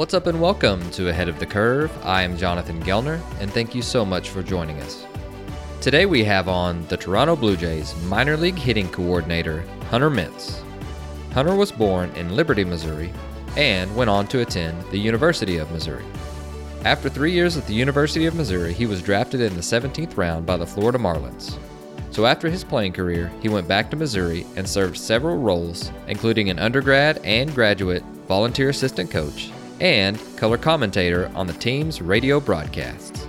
What's up and welcome to Ahead of the Curve. I am Jonathan Gelner, and thank you so much for joining us. Today we have on the Toronto Blue Jays minor league hitting coordinator, Hunter Mintz. Hunter was born in Liberty, Missouri, and went on to attend the University of Missouri. After three years at the University of Missouri, he was drafted in the 17th round by the Florida Marlins. So after his playing career, he went back to Missouri and served several roles, including an undergrad and graduate volunteer assistant coach and color commentator on the team's radio broadcasts.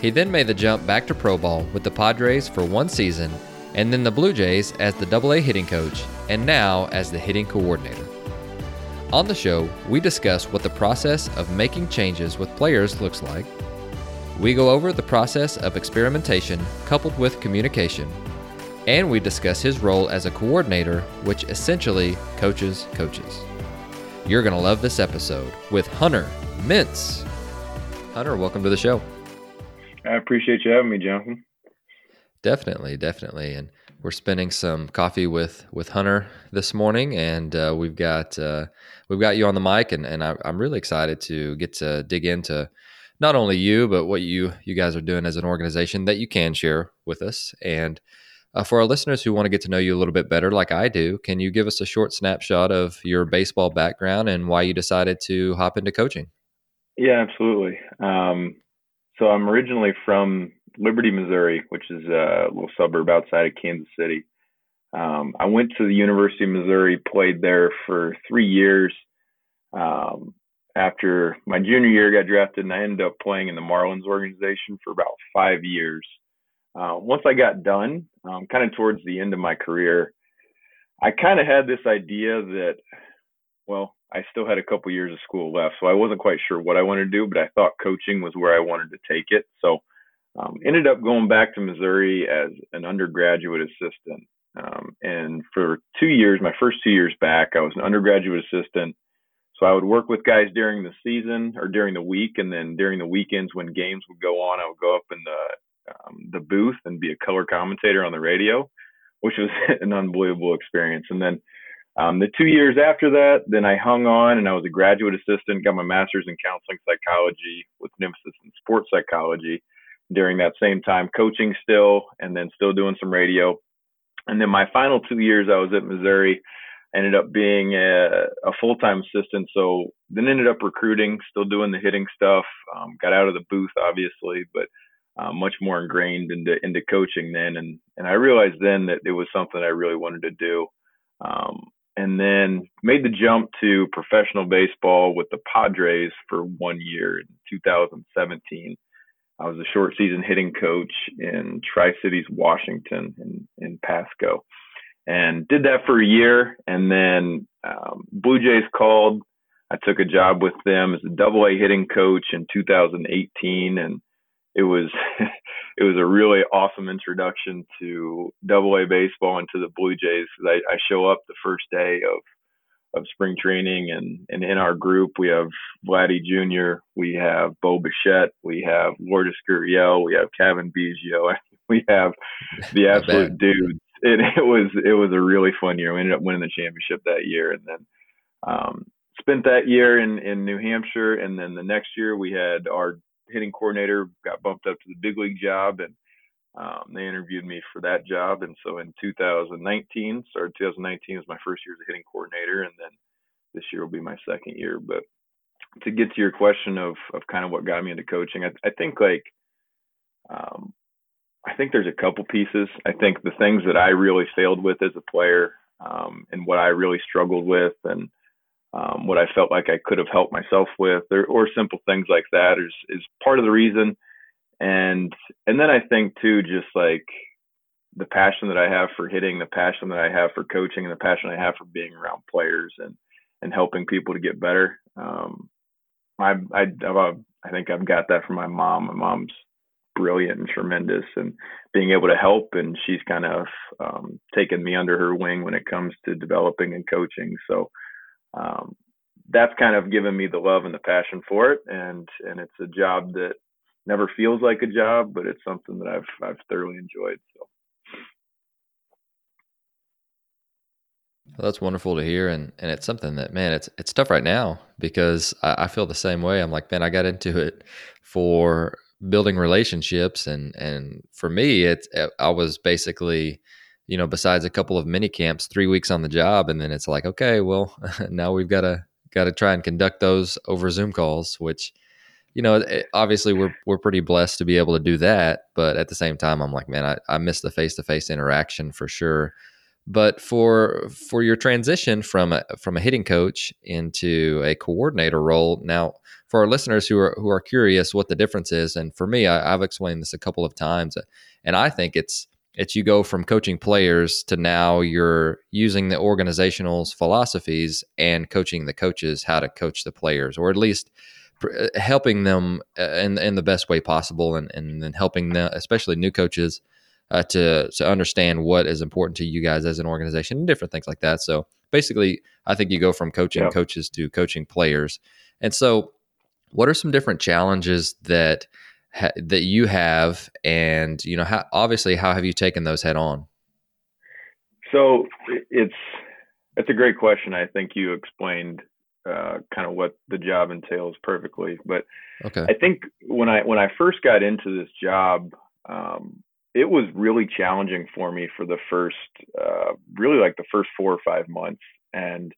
He then made the jump back to Pro Ball with the Padres for one season, and then the Blue Jays as the AA hitting coach, and now as the hitting coordinator. On the show, we discuss what the process of making changes with players looks like. We go over the process of experimentation coupled with communication, and we discuss his role as a coordinator, which essentially coaches coaches. You're going to love this episode with Hunter Mintz. Hunter, welcome to the show. I appreciate you having me, Jonathan. Definitely, definitely. And we're spending some coffee with with Hunter this morning, and uh, we've got uh, we've got you on the mic, and, and I, I'm really excited to get to dig into not only you, but what you you guys are doing as an organization that you can share with us. And uh, for our listeners who want to get to know you a little bit better, like I do, can you give us a short snapshot of your baseball background and why you decided to hop into coaching? Yeah, absolutely. Um, so I'm originally from Liberty, Missouri, which is a little suburb outside of Kansas City. Um, I went to the University of Missouri, played there for three years. Um, after my junior year, got drafted, and I ended up playing in the Marlins organization for about five years. Uh, once I got done, um, kind of towards the end of my career, I kind of had this idea that, well, I still had a couple years of school left, so I wasn't quite sure what I wanted to do, but I thought coaching was where I wanted to take it. So, um, ended up going back to Missouri as an undergraduate assistant. Um, and for two years, my first two years back, I was an undergraduate assistant. So I would work with guys during the season or during the week, and then during the weekends when games would go on, I would go up in the um, the booth and be a color commentator on the radio, which was an unbelievable experience. And then um, the two years after that, then I hung on and I was a graduate assistant, got my master's in counseling psychology with an emphasis in sports psychology. During that same time, coaching still, and then still doing some radio. And then my final two years, I was at Missouri ended up being a, a, full-time assistant so then ended up recruiting still doing the hitting stuff um, got out of the booth obviously but uh, much more ingrained into into coaching then, and and I realized then that it was something I really wanted to do. Um, and then made the jump to professional baseball with the Padres for one year in 2017. I was a short season hitting coach in Tri Cities, Washington, in, in Pasco, and did that for a year. And then um, Blue Jays called. I took a job with them as a double A hitting coach in 2018, and it was it was a really awesome introduction to Double A baseball and to the Blue Jays. I, I show up the first day of of spring training, and and in our group we have Vladdy Jr., we have Bo Bichette, we have Lourdes Gurriel, we have Cavan Biggio, we have the absolute dudes. It, it was it was a really fun year. We ended up winning the championship that year, and then um, spent that year in in New Hampshire, and then the next year we had our hitting coordinator, got bumped up to the big league job, and um, they interviewed me for that job. And so in 2019, started 2019 was my first year as a hitting coordinator, and then this year will be my second year. But to get to your question of of kind of what got me into coaching, I, I think like um, I think there's a couple pieces. I think the things that I really failed with as a player, um, and what I really struggled with, and um, what I felt like I could have helped myself with, or, or simple things like that, is is part of the reason. And and then I think too, just like the passion that I have for hitting, the passion that I have for coaching, and the passion I have for being around players and and helping people to get better. Um, I I I've, think I've got that from my mom. My mom's brilliant and tremendous, and being able to help, and she's kind of um, taken me under her wing when it comes to developing and coaching. So um, that's kind of given me the love and the passion for it, and and it's a job that never feels like a job, but it's something that I've I've thoroughly enjoyed. So. That's wonderful to hear, and and it's something that man, it's it's tough right now because I, I feel the same way. I'm like, man, I got into it for building relationships, and and for me, it's I was basically, you know, besides a couple of mini camps, three weeks on the job, and then it's like, okay, well, now we've got to got to try and conduct those over Zoom calls, which you know, eh, obviously we're we're pretty blessed to be able to do that, but at the same time, I'm like, man, I, I miss the face to face interaction for sure. But for for your transition from a, from a hitting coach into a coordinator role, now for our listeners who are who are curious what the difference is, and for me, I, I've explained this a couple of times, and I think it's it's you go from coaching players to now you're using the organizational's philosophies and coaching the coaches how to coach the players, or at least uh, helping them uh, in in the best way possible, and and then helping them, especially new coaches, uh, to to understand what is important to you guys as an organization and different things like that. So basically, I think you go from coaching yep. coaches to coaching players. And so, what are some different challenges that ha- that you have, and you know, how, obviously, how have you taken those head on? So it's it's a great question. I think you explained uh, kind of what the job entails perfectly. But okay. I think when I when I first got into this job, um, it was really challenging for me for the first uh, really like the first four or five months, and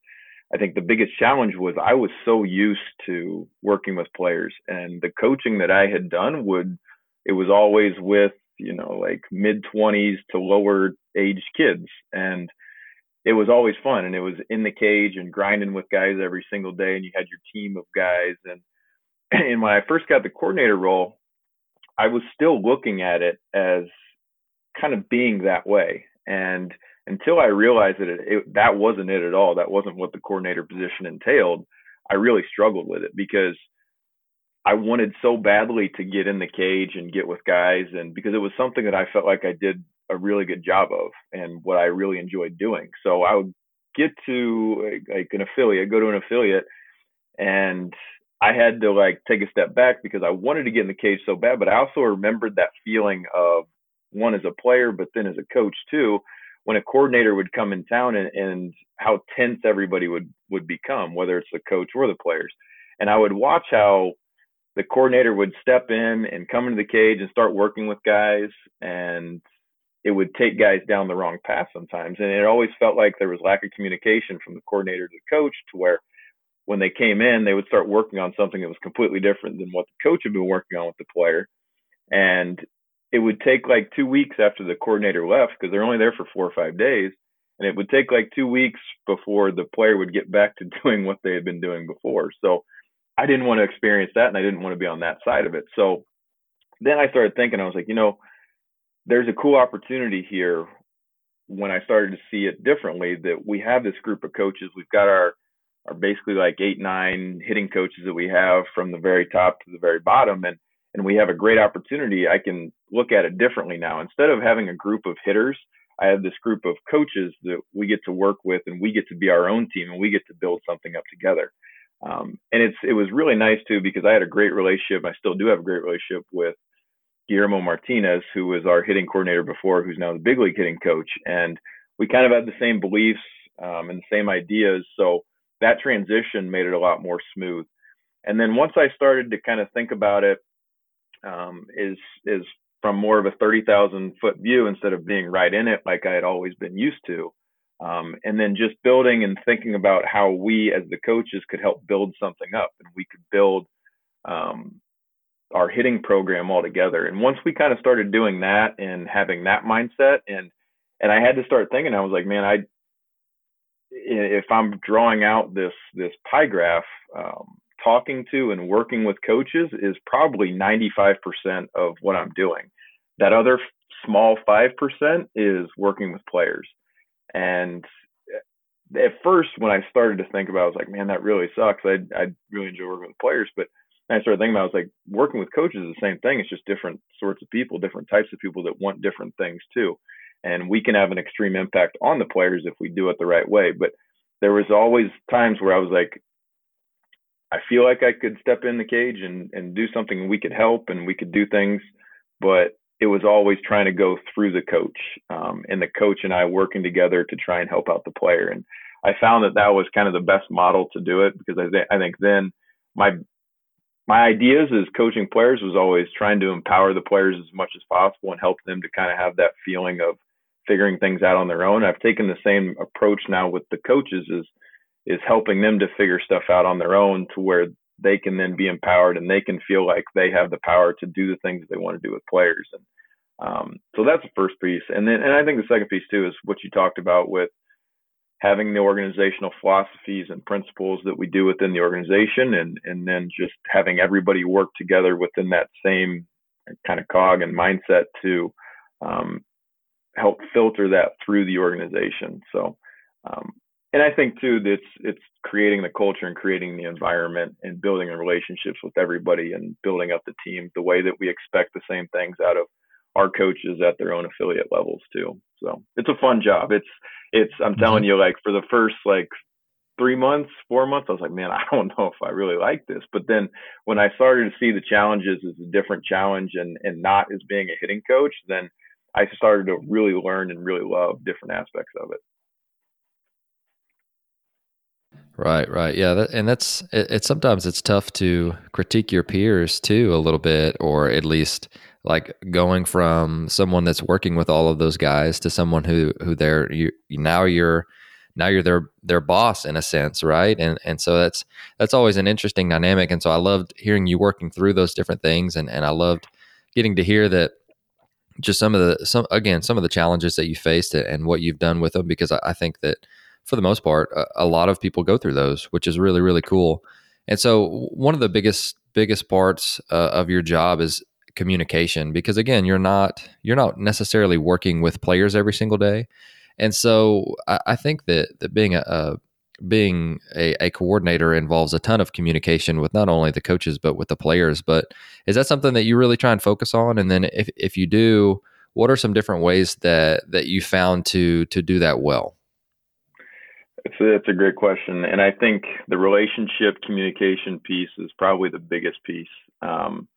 I think the biggest challenge was I was so used to working with players, and the coaching that I had done would it was always with you know like mid 20s to lower age kids and it was always fun and it was in the cage and grinding with guys every single day and you had your team of guys and and when I first got the coordinator role I was still looking at it as kind of being that way and until I realized that it, it that wasn't it at all that wasn't what the coordinator position entailed I really struggled with it because I wanted so badly to get in the cage and get with guys and because it was something that I felt like I did a really good job of and what I really enjoyed doing. So I would get to like an affiliate, go to an affiliate and I had to like take a step back because I wanted to get in the cage so bad, but I also remembered that feeling of one as a player, but then as a coach too, when a coordinator would come in town and, and how tense everybody would would become, whether it's the coach or the players. And I would watch how the coordinator would step in and come into the cage and start working with guys and it would take guys down the wrong path sometimes and it always felt like there was lack of communication from the coordinator to the coach to where when they came in they would start working on something that was completely different than what the coach had been working on with the player and it would take like two weeks after the coordinator left because they're only there for four or five days and it would take like two weeks before the player would get back to doing what they had been doing before so I didn't want to experience that and I didn't want to be on that side of it. So then I started thinking, I was like, you know, there's a cool opportunity here when I started to see it differently that we have this group of coaches. We've got our, our basically like eight, nine hitting coaches that we have from the very top to the very bottom. And, and we have a great opportunity. I can look at it differently now. Instead of having a group of hitters, I have this group of coaches that we get to work with and we get to be our own team and we get to build something up together. Um, and it's it was really nice too because I had a great relationship. I still do have a great relationship with Guillermo Martinez, who was our hitting coordinator before, who's now the big league hitting coach, and we kind of had the same beliefs um, and the same ideas. So that transition made it a lot more smooth. And then once I started to kind of think about it, um, is is from more of a thirty thousand foot view instead of being right in it like I had always been used to. Um, and then just building and thinking about how we as the coaches could help build something up and we could build um, our hitting program all together. And once we kind of started doing that and having that mindset and and I had to start thinking, I was like, man, I if I'm drawing out this this pie graph, um, talking to and working with coaches is probably 95% of what I'm doing. That other small 5% is working with players. And eh, at first, when I started to think about, it, I was like, man, that really sucks. I I really enjoy working with players, but I started thinking about, it, I was like, working with coaches is the same thing. It's just different sorts of people, different types of people that want different things too. And we can have an extreme impact on the players if we do it the right way. But there was always times where I was like, I feel like I could step in the cage and and do something and we could help and we could do things, but it was always trying to go through the coach um, and the coach and I working together to try and help out the player. And I found that that was kind of the best model to do it because I, th- I think then my my ideas as coaching players was always trying to empower the players as much as possible and help them to kind of have that feeling of figuring things out on their own. I've taken the same approach now with the coaches is is helping them to figure stuff out on their own to where they can then be empowered and they can feel like they have the power to do the things they want to do with players. And um, so that's the first piece. And then, and I think the second piece too is what you talked about with having the organizational philosophies and principles that we do within the organization and, and then just having everybody work together within that same kind of cog and mindset to um, help filter that through the organization. So, um, and I think too that it's it's creating the culture and creating the environment and building the relationships with everybody and building up the team the way that we expect the same things out of our coaches at their own affiliate levels too. So it's a fun job. It's it's I'm telling mm-hmm. you like for the first like three months, four months, I was like, man, I don't know if I really like this. But then when I started to see the challenges as a different challenge and and not as being a hitting coach, then I started to really learn and really love different aspects of it. Right, right, yeah, that, and that's it, it. Sometimes it's tough to critique your peers too a little bit, or at least like going from someone that's working with all of those guys to someone who who they're you now you're now you're their their boss in a sense, right? And and so that's that's always an interesting dynamic. And so I loved hearing you working through those different things, and and I loved getting to hear that just some of the some again some of the challenges that you faced and what you've done with them because I, I think that for the most part a, a, lot of people go through those which is really really cool. And so one of the biggest biggest parts uh, of your job is communication because again you're not you're not necessarily working with players every single day. And so I, I think that that being a, a being a, a, coordinator involves a ton of communication with not only the coaches but with the players. But is that something that you really try and focus on? And then if, if you do what are some different ways that that you found to to do that well it's a, it's a great question and i think the relationship communication piece is probably the biggest piece um,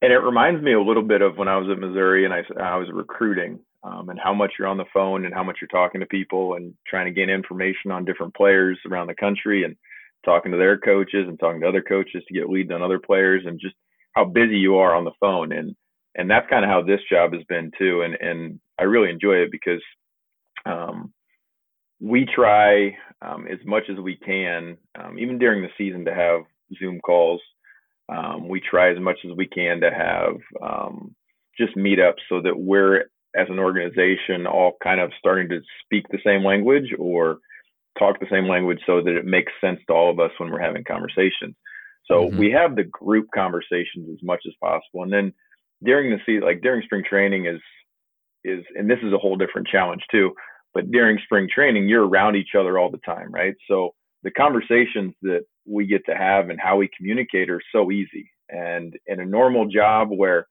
and it reminds me a little bit of when i was at missouri and i, I was recruiting um, and how much you're on the phone and how much you're talking to people and trying to gain information on different players around the country and talking to their coaches and talking to other coaches to get leads on other players and just how busy you are on the phone and and that's kind of how this job has been too and and I really enjoy it because um, we try um, as much as we can um, even during the season to have Zoom calls um, we try as much as we can to have um, just meetups so that we're as an organization all kind of starting to speak the same language or talk the same language so that it makes sense to all of us when we're having conversations. So mm-hmm. we have the group conversations as much as possible. And then during the season, like during spring training is, is, and this is a whole different challenge too, but during spring training, you're around each other all the time, right? So the conversations that we get to have and how we communicate are so easy. And in a normal job where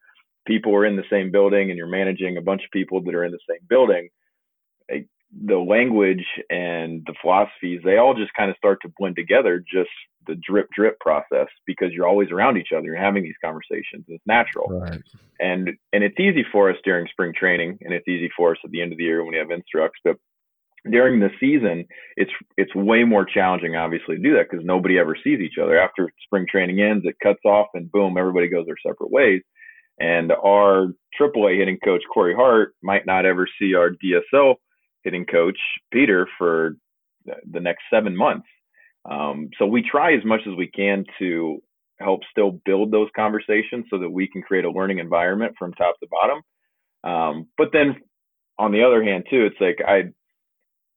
people are in the same building and you're managing a bunch of people that are in the same building, the language and the philosophies, they all just kind of start to blend together, just the drip drip process because you're always around each other. You're having these conversations. It's natural. Right. And and it's easy for us during spring training and it's easy for us at the end of the year when we have instructs. But during the season, it's it's way more challenging, obviously, to do that because nobody ever sees each other. After spring training ends, it cuts off and boom, everybody goes their separate ways. And our AAA hitting coach, Corey Hart, might not ever see our DSL hitting coach, Peter, for the next seven months. Um, so we try as much as we can to help still build those conversations so that we can create a learning environment from top to bottom. Um, but then on the other hand, too, it's like I,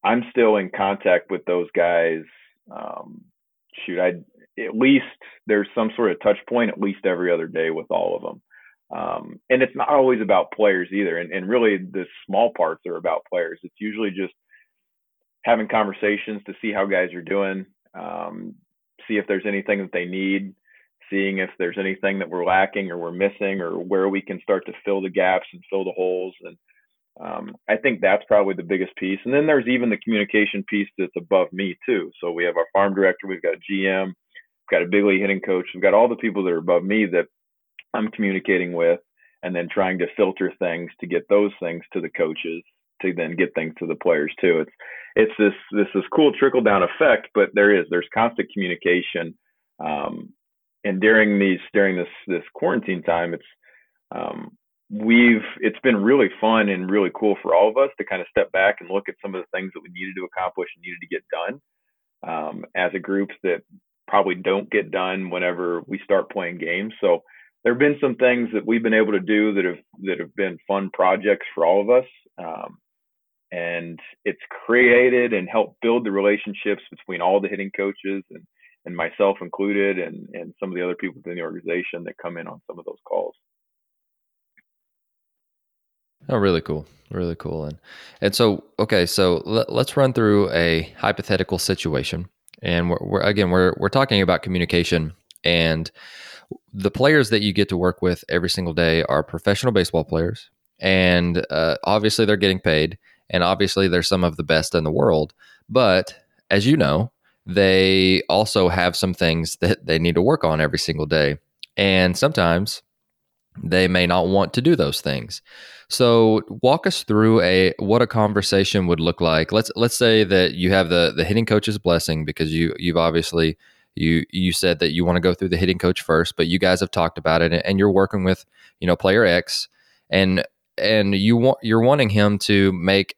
I'm still in contact with those guys. Um, shoot, I at least there's some sort of touch point at least every other day with all of them. Um, and it's not always about players either. And, and really, the small parts are about players. It's usually just having conversations to see how guys are doing, um, see if there's anything that they need, seeing if there's anything that we're lacking or we're missing, or where we can start to fill the gaps and fill the holes. And um, I think that's probably the biggest piece. And then there's even the communication piece that's above me too. So we have our farm director, we've got a GM, we've got a big league hitting coach, we've got all the people that are above me that I'm communicating with, and then trying to filter things to get those things to the coaches to then get things to the players too. It's it's this this this cool trickle down effect, but there is there's constant communication. Um, and during these during this this quarantine time, it's um, we've it's been really fun and really cool for all of us to kind of step back and look at some of the things that we needed to accomplish and needed to get done um, as a group that probably don't get done whenever we start playing games. So there have been some things that we've been able to do that have that have been fun projects for all of us. Um, and it's created and helped build the relationships between all the hitting coaches and, and myself included and, and some of the other people within the organization that come in on some of those calls. Oh, really cool, really cool, and and so okay, so let, us run through a hypothetical situation, and we're, we're again we're we're talking about communication, and the players that you get to work with every single day are professional baseball players, and uh, obviously they're getting paid, and obviously they're some of the best in the world, but as you know, they also have some things that they need to work on every single day, and sometimes they may not want to do those things. So walk us through a what a conversation would look like. Let's let's say that you have the the hitting coach's blessing because you you've obviously you you said that you want to go through the hitting coach first, but you guys have talked about it and you're working with, you know, player X and and you want you're wanting him to make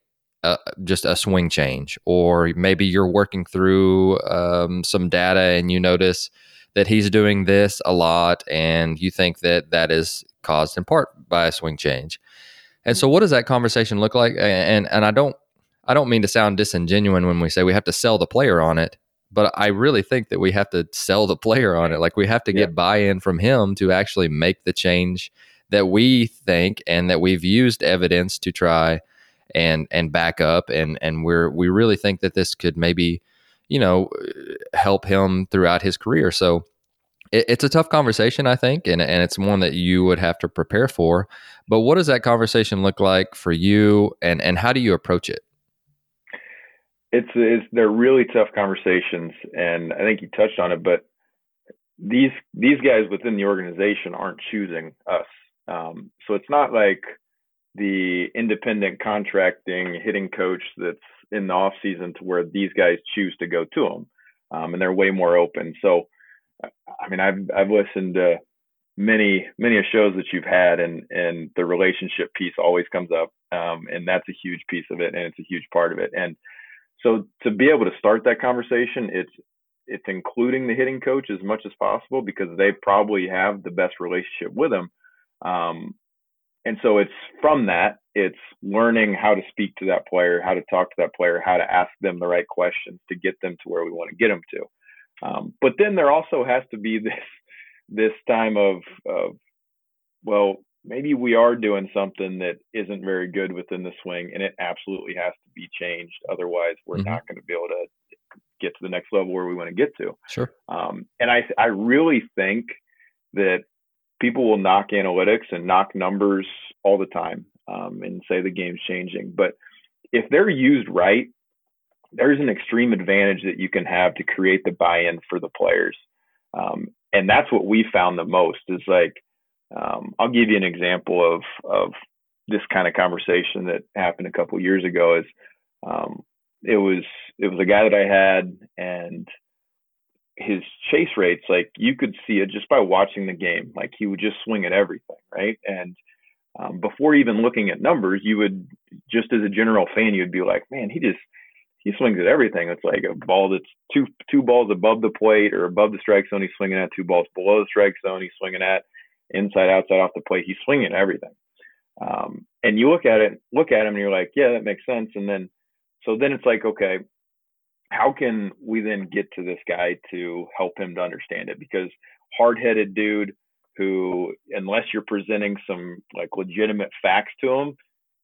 just a swing change or maybe you're working through um, some data and you notice that he's doing this a lot and you think that that is caused in part by a swing change. And so what does that conversation look like? And and I don't I don't mean to sound disingenuous when we say we have to sell the player on it, but I really think that we have to sell the player on it. Like we have to get buy-in from him to actually make the change that we think and that we've used evidence to try and and back up and and we're we really think that this could maybe you know, help him throughout his career. So it, it's a tough conversation, I think, and, and it's one that you would have to prepare for. But what does that conversation look like for you, and, and how do you approach it? It's, it's they're really tough conversations, and I think you touched on it. But these these guys within the organization aren't choosing us, um, so it's not like the independent contracting hitting coach that's in the off season to where these guys choose to go to them, um, and they're way more open. So, I mean, I've I've listened to many many shows that you've had, and and the relationship piece always comes up, um, and that's a huge piece of it, and it's a huge part of it. And so, to be able to start that conversation, it's it's including the hitting coach as much as possible because they probably have the best relationship with him. Um, and so it's from that it's learning how to speak to that player how to talk to that player how to ask them the right questions to get them to where we want to get them to um, but then there also has to be this this time of of well maybe we are doing something that isn't very good within the swing and it absolutely has to be changed otherwise we're mm-hmm. not going to be able to get to the next level where we want to get to sure um, and i i really think that people will knock analytics and knock numbers all the time um, and say the game's changing. But if they're used right, there's an extreme advantage that you can have to create the buy-in for the players. Um, and that's what we found the most is like, um, I'll give you an example of, of this kind of conversation that happened a couple years ago is, um, it was, it was a guy that I had and his chase rates, like you could see it just by watching the game. Like he would just swing at everything, right? And um, before even looking at numbers, you would just as a general fan, you'd be like, man, he just he swings at everything. It's like a ball that's two two balls above the plate or above the strike zone. He's swinging at two balls below the strike zone. He's swinging at inside, outside, off the plate. He's swinging everything. Um, and you look at it, look at him, and you're like, yeah, that makes sense. And then so then it's like, okay, how can we then get to this guy to help him to understand it? Because hard-headed dude who, unless you're presenting some like legitimate facts to him,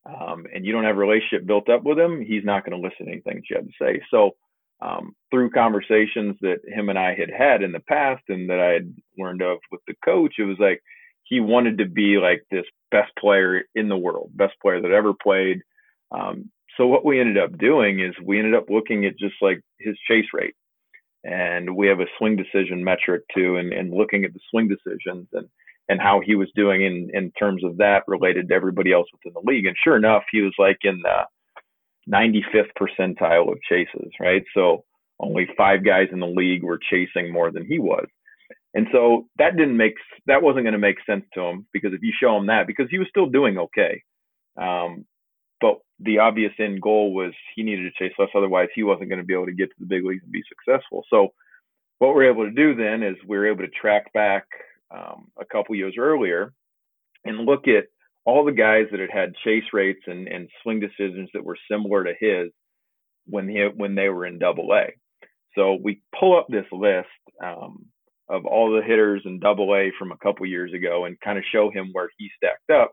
um, and you don't have a relationship built up with him, he's not going to listen to anything you have to say. So, um, through conversations that him and I had had in the past, and that I had learned of with the coach, it was like he wanted to be like this best player in the world, best player that ever played. Um, so what we ended up doing is we ended up looking at just like his chase rate. And we have a swing decision metric too, and, and looking at the swing decisions and, and how he was doing in, in terms of that related to everybody else within the league. And sure enough, he was like in the 95th percentile of chases, right? So only five guys in the league were chasing more than he was. And so that didn't make that wasn't going to make sense to him because if you show him that because he was still doing okay. Um, but the obvious end goal was he needed to chase less otherwise he wasn't going to be able to get to the big leagues and be successful. So what we're able to do then is we're able to track back um, a couple years earlier and look at all the guys that had had chase rates and, and swing decisions that were similar to his when he when they were in Double A. So we pull up this list um, of all the hitters in Double A from a couple years ago and kind of show him where he stacked up.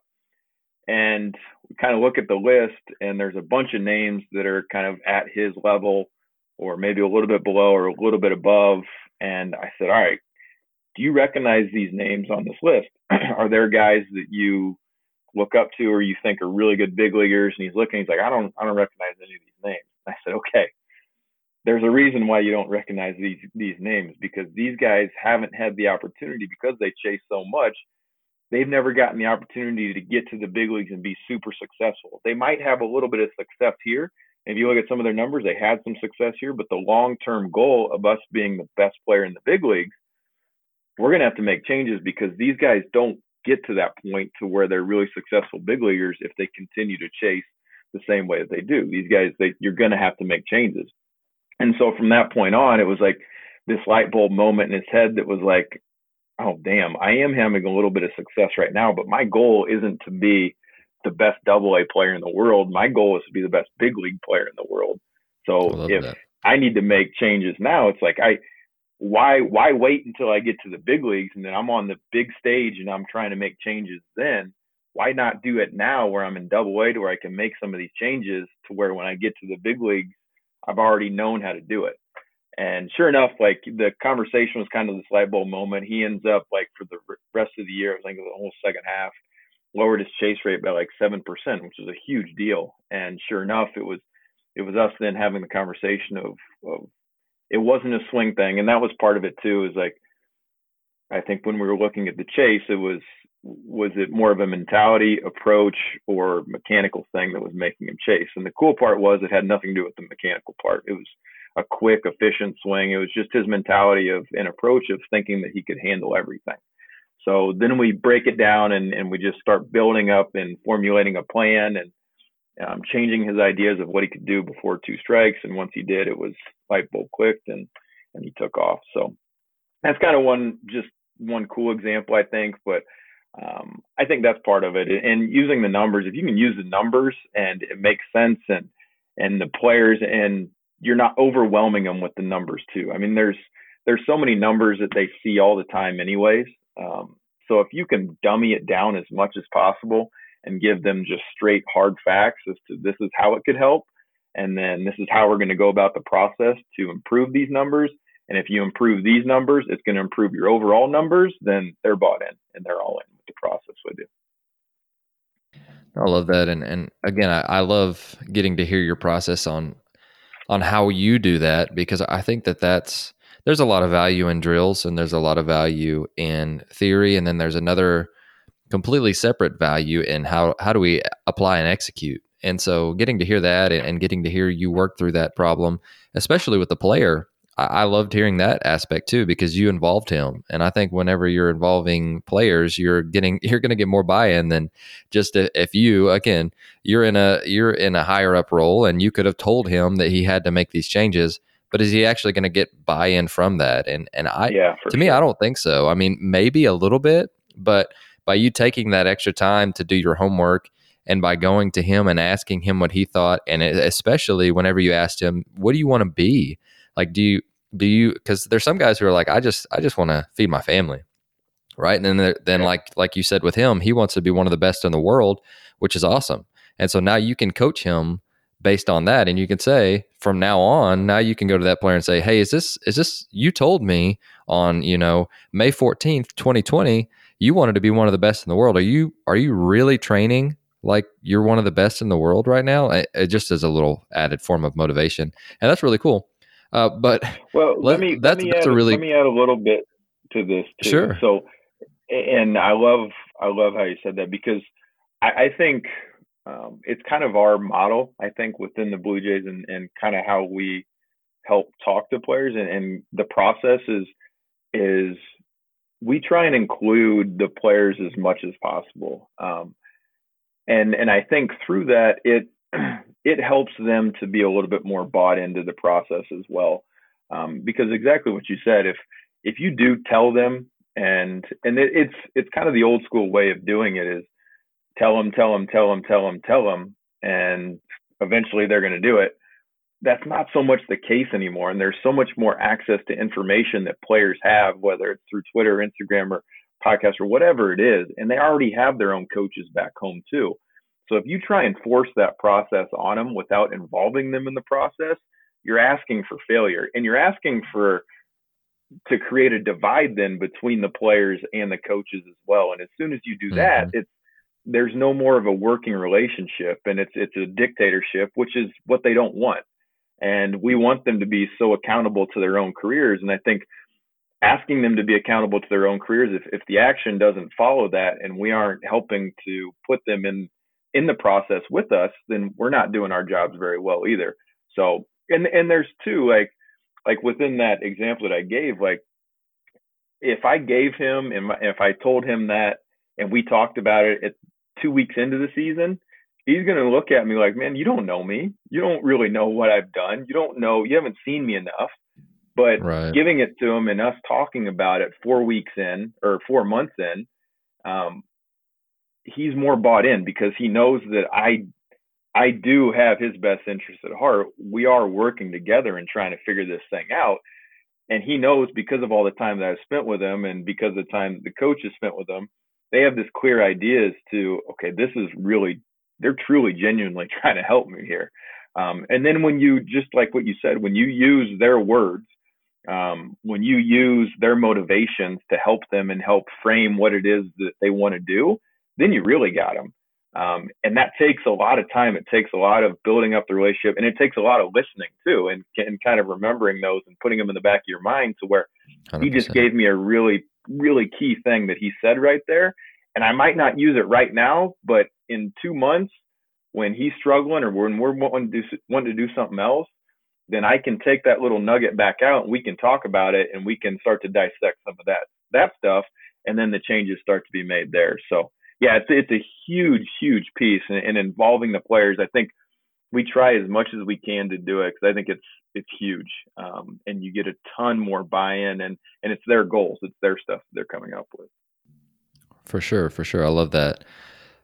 And we kind of look at the list, and there's a bunch of names that are kind of at his level, or maybe a little bit below, or a little bit above. And I said, all right, do you recognize these names on this list? are there guys that you look up to or you think are really good big leaguers and he's looking he's like i don't i don't recognize any of these names. I said okay. There's a reason why you don't recognize these these names because these guys haven't had the opportunity because they chase so much they've never gotten the opportunity to get to the big leagues and be super successful. They might have a little bit of success here. If you look at some of their numbers they had some success here but the long term goal of us being the best player in the big leagues we're going to have to make changes because these guys don't get to that point to where they're really successful big leaguers if they continue to chase the same way that they do. These guys, they you're going to have to make changes. And so from that point on, it was like this light bulb moment in his head that was like, oh damn, I am having a little bit of success right now, but my goal isn't to be the best double A player in the world. My goal is to be the best big league player in the world. So if that. I need to make changes now, it's like I why why wait until I get to the big leagues and then I'm on the big stage and I'm trying to make changes then? Why not do it now where I'm in double A to where I can make some of these changes to where when I get to the big leagues, I've already known how to do it. And sure enough, like the conversation was kind of this light bulb moment. He ends up like for the rest of the year, I think the whole second half, lowered his chase rate by like seven percent, which is a huge deal. And sure enough, it was it was us then having the conversation of, of it wasn't a swing thing, and that was part of it too. Is like I think when we were looking at the chase, it was was it more of a mentality approach or mechanical thing that was making him chase? And the cool part was it had nothing to do with the mechanical part. It was a quick, efficient swing. It was just his mentality of an approach of thinking that he could handle everything. So then we break it down and, and we just start building up and formulating a plan and um, changing his ideas of what he could do before two strikes. And once he did, it was light bulb clicked and and he took off. So that's kind of one just one cool example, I think. But um, I think that's part of it. And using the numbers, if you can use the numbers and it makes sense, and and the players, and you're not overwhelming them with the numbers too. I mean, there's there's so many numbers that they see all the time, anyways. Um, so if you can dummy it down as much as possible and give them just straight hard facts as to this is how it could help and then this is how we're going to go about the process to improve these numbers. And if you improve these numbers it's going to improve your overall numbers then they're bought in and they're all in with the process with you. I love that, and and again, I, I love getting to hear your process on on how you do that because I think that that's there's a lot of value in drills and there's a lot of value in theory, and then there's another completely separate value in how how do we apply and execute. And so, getting to hear that and getting to hear you work through that problem, especially with the player, I, I loved hearing that aspect too because you involved him. And I think whenever you're involving players, you're getting you're going to get more buy-in than just if you again you're in a you're in a higher up role and you could have told him that he had to make these changes but is he actually going to get buy-in from that and and i yeah, to sure. me i don't think so i mean maybe a little bit but by you taking that extra time to do your homework and by going to him and asking him what he thought and especially whenever you asked him what do you want to be? Like do you do you because there's some guys who are like i just i just want to feed my family. Right? And then then yeah. like like you said with him he wants to be one of the best in the world which is awesome. And so now you can coach him based on that and you can say from now on now you can go to that player and say hey is this is this you told me on you know may 14th 2020 you wanted to be one of the best in the world. Are you are you really training like you're one of the best in the world right now? It, it just is a little added form of motivation, and that's really cool. Uh, but well, let, let me that's, let me that's add, a really let me add a little bit to this too. Sure. So, and I love I love how you said that because I, I think um, it's kind of our model, I think, within the Blue Jays and, and kind of how we help talk to players. And, and the process is is we try and include the players as much as possible. Um, and and I think through that it it helps them to be a little bit more bought into the process as well. Um, because exactly what you said, if if you do tell them and and it, it's it's kind of the old school way of doing it is tell them, tell them, tell them, tell them, tell them, and eventually they're going to do it. That's not so much the case anymore. And there's so much more access to information that players have, whether it's through Twitter, Instagram, or podcast, or whatever it is. And they already have their own coaches back home, too. So if you try and force that process on them without involving them in the process, you're asking for failure. And you're asking for to create a divide then between the players and the coaches as well. And as soon as you do that, mm-hmm. it's there's no more of a working relationship and it's it's a dictatorship which is what they don't want and we want them to be so accountable to their own careers. And i think asking them to be accountable to their own careers if, if the action doesn't follow that and we aren't helping to put them in in the process with us then we're not doing our jobs very well either. So and and there's two like like within that example that i gave like if i gave him and if i told him that and we talked about it at two weeks into the season, he's going to look at me like, man, you don't know me. You don't really know what I've done. You don't know, you haven't seen me enough. But right. giving it to him and us talking about it four weeks in or four months in, um, he's more bought in because he knows that I I do have his best interest at heart. We are working together and trying to figure this thing out. And he knows because of all the time that I've spent with him and because of the time the coach has spent with him, they have this clear idea as to okay this is really they're truly genuinely trying to help me here um, and then when you just like what you said when you use their words um, when you use their motivations to help them and help frame what it is that they want to do then you really got them um, and that takes a lot of time it takes a lot of building up the relationship and it takes a lot of listening too and, and kind of remembering those and putting them in the back of your mind to where 100%. he just gave me a really really key thing that he said right there. And I might not use it right now, but in two months, when he's struggling or when we're wanting to do, wanting to do something else, then I can take that little nugget back out and we can talk about it and we can start to dissect some of that that stuff, and then the changes start to be made there. So yeah, it's it's a huge huge piece and, and involving the players. I think we try as much as we can to do it because I think it's it's huge, um, and you get a ton more buy-in, and and it's their goals, it's their stuff they're coming up with. For sure, for sure, I love that.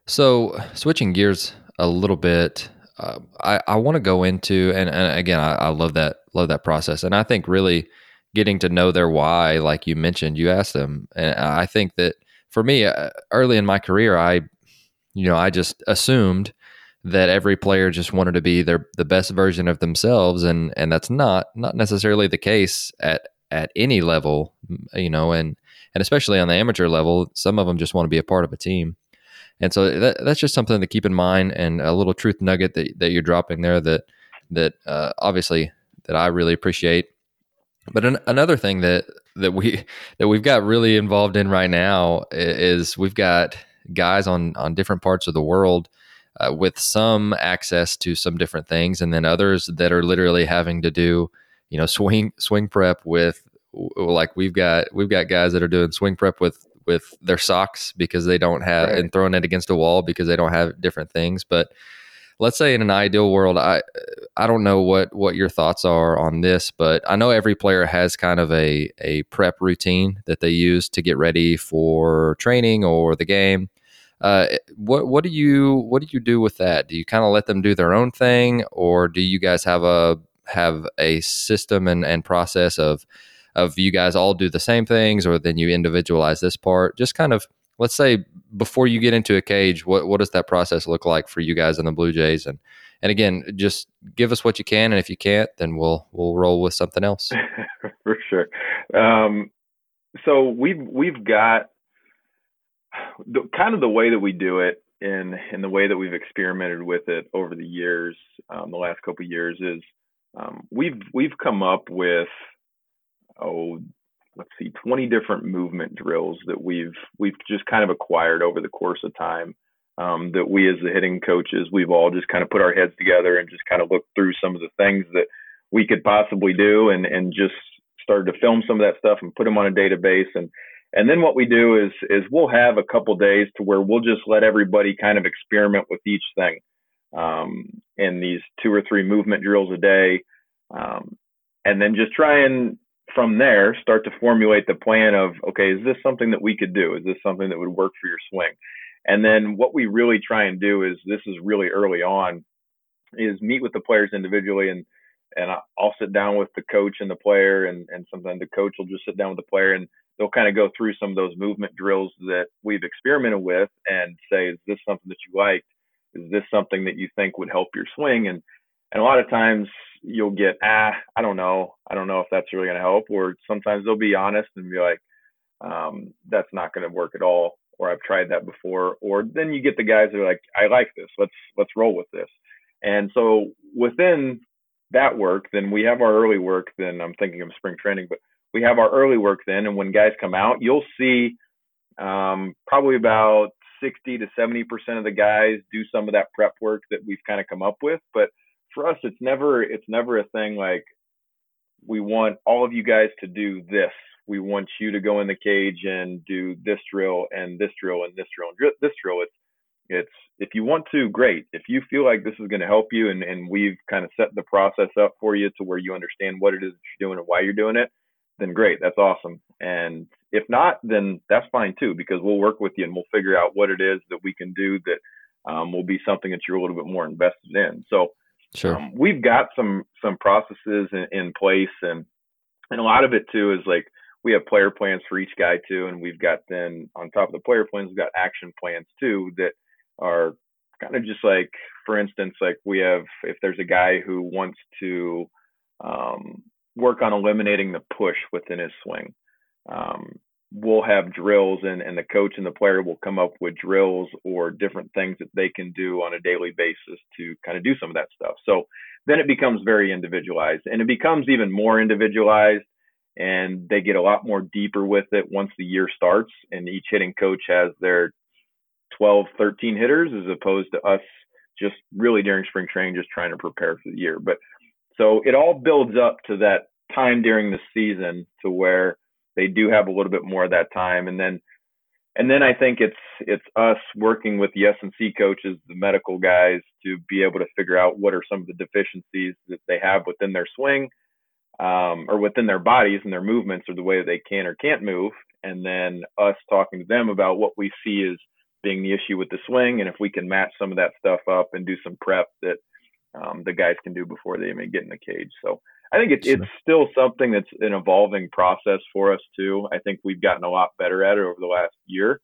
So switching gears a little bit, uh, I I want to go into and and again I, I love that love that process, and I think really getting to know their why, like you mentioned, you asked them, and I think that for me, uh, early in my career, I you know I just assumed that every player just wanted to be their the best version of themselves. And and that's not not necessarily the case at at any level you know and and especially on the amateur level some of them just want to be a part of a team. And so that, that's just something to keep in mind and a little truth nugget that, that you're dropping there that that uh, obviously that I really appreciate. But an, another thing that that we that we've got really involved in right now is we've got guys on on different parts of the world uh, with some access to some different things, and then others that are literally having to do, you know, swing swing prep with like we've got we've got guys that are doing swing prep with with their socks because they don't have right. and throwing it against a wall because they don't have different things. But let's say in an ideal world, I I don't know what what your thoughts are on this, but I know every player has kind of a a prep routine that they use to get ready for training or the game. Uh, what what do you what do you do with that? Do you kind of let them do their own thing, or do you guys have a have a system and, and process of of you guys all do the same things, or then you individualize this part? Just kind of let's say before you get into a cage, what what does that process look like for you guys in the Blue Jays? And and again, just give us what you can, and if you can't, then we'll we'll roll with something else. for sure. Um, so we've we've got the kind of the way that we do it and and the way that we've experimented with it over the years, um, the last couple years is um, we've we've come up with oh let's see 20 different movement drills that we've we've just kind of acquired over the course of time um, that we as the hitting coaches, we've all just kind of put our heads together and just kind of looked through some of the things that we could possibly do and, and just started to film some of that stuff and put them on a database. And, and then what we do is, is we'll have a couple days to where we'll just let everybody kind of experiment with each thing. Um, in these two or three movement drills a day. Um, and then just try and from there start to formulate the plan of, okay, is this something that we could do? Is this something that would work for your swing? And then what we really try and do is this is really early on is meet with the players individually and and I'll sit down with the coach and the player and and sometimes the coach will just sit down with the player and they'll kind of go through some of those movement drills that we've experimented with and say is this something that you liked is this something that you think would help your swing and and a lot of times you'll get ah I don't know I don't know if that's really going to help or sometimes they'll be honest and be like um, that's not going to work at all or I've tried that before, or then you get the guys that are like, I like this, let's let's roll with this. And so within that work, then we have our early work. Then I'm thinking of spring training, but we have our early work then, and when guys come out, you'll see um, probably about 60 to 70 percent of the guys do some of that prep work that we've kind of come up with. But for us, it's never it's never a thing like we want all of you guys to do this we want you to go in the cage and do this drill and this drill and this drill and this drill. It's it's if you want to, great. If you feel like this is going to help you and, and we've kind of set the process up for you to where you understand what it is you're doing and why you're doing it, then great. That's awesome. And if not, then that's fine too, because we'll work with you and we'll figure out what it is that we can do that um, will be something that you're a little bit more invested in. So sure. Um, we've got some some processes in, in place and and a lot of it too is like we have player plans for each guy too, and we've got then on top of the player plans, we've got action plans too that are kind of just like, for instance, like we have if there's a guy who wants to um, work on eliminating the push within his swing. Um, we'll have drills and, and the coach and the player will come up with drills or different things that they can do on a daily basis to kind of do some of that stuff. So then it becomes very individualized and it becomes even more individualized and they get a lot more deeper with it once the year starts and each hitting coach has their 12 13 hitters as opposed to us just really during spring training just trying to prepare for the year but so it all builds up to that time during the season to where they do have a little bit more of that time and then and then I think it's it's us working with the S and C coaches, the medical guys, to be able to figure out what are some of the deficiencies that they have within their swing, um, or within their bodies and their movements or the way that they can or can't move. And then us talking to them about what we see as being the issue with the swing and if we can match some of that stuff up and do some prep that um, the guys can do before they even get in the cage. So I think it's, it's still something that's an evolving process for us too. I think we've gotten a lot better at it over the last year.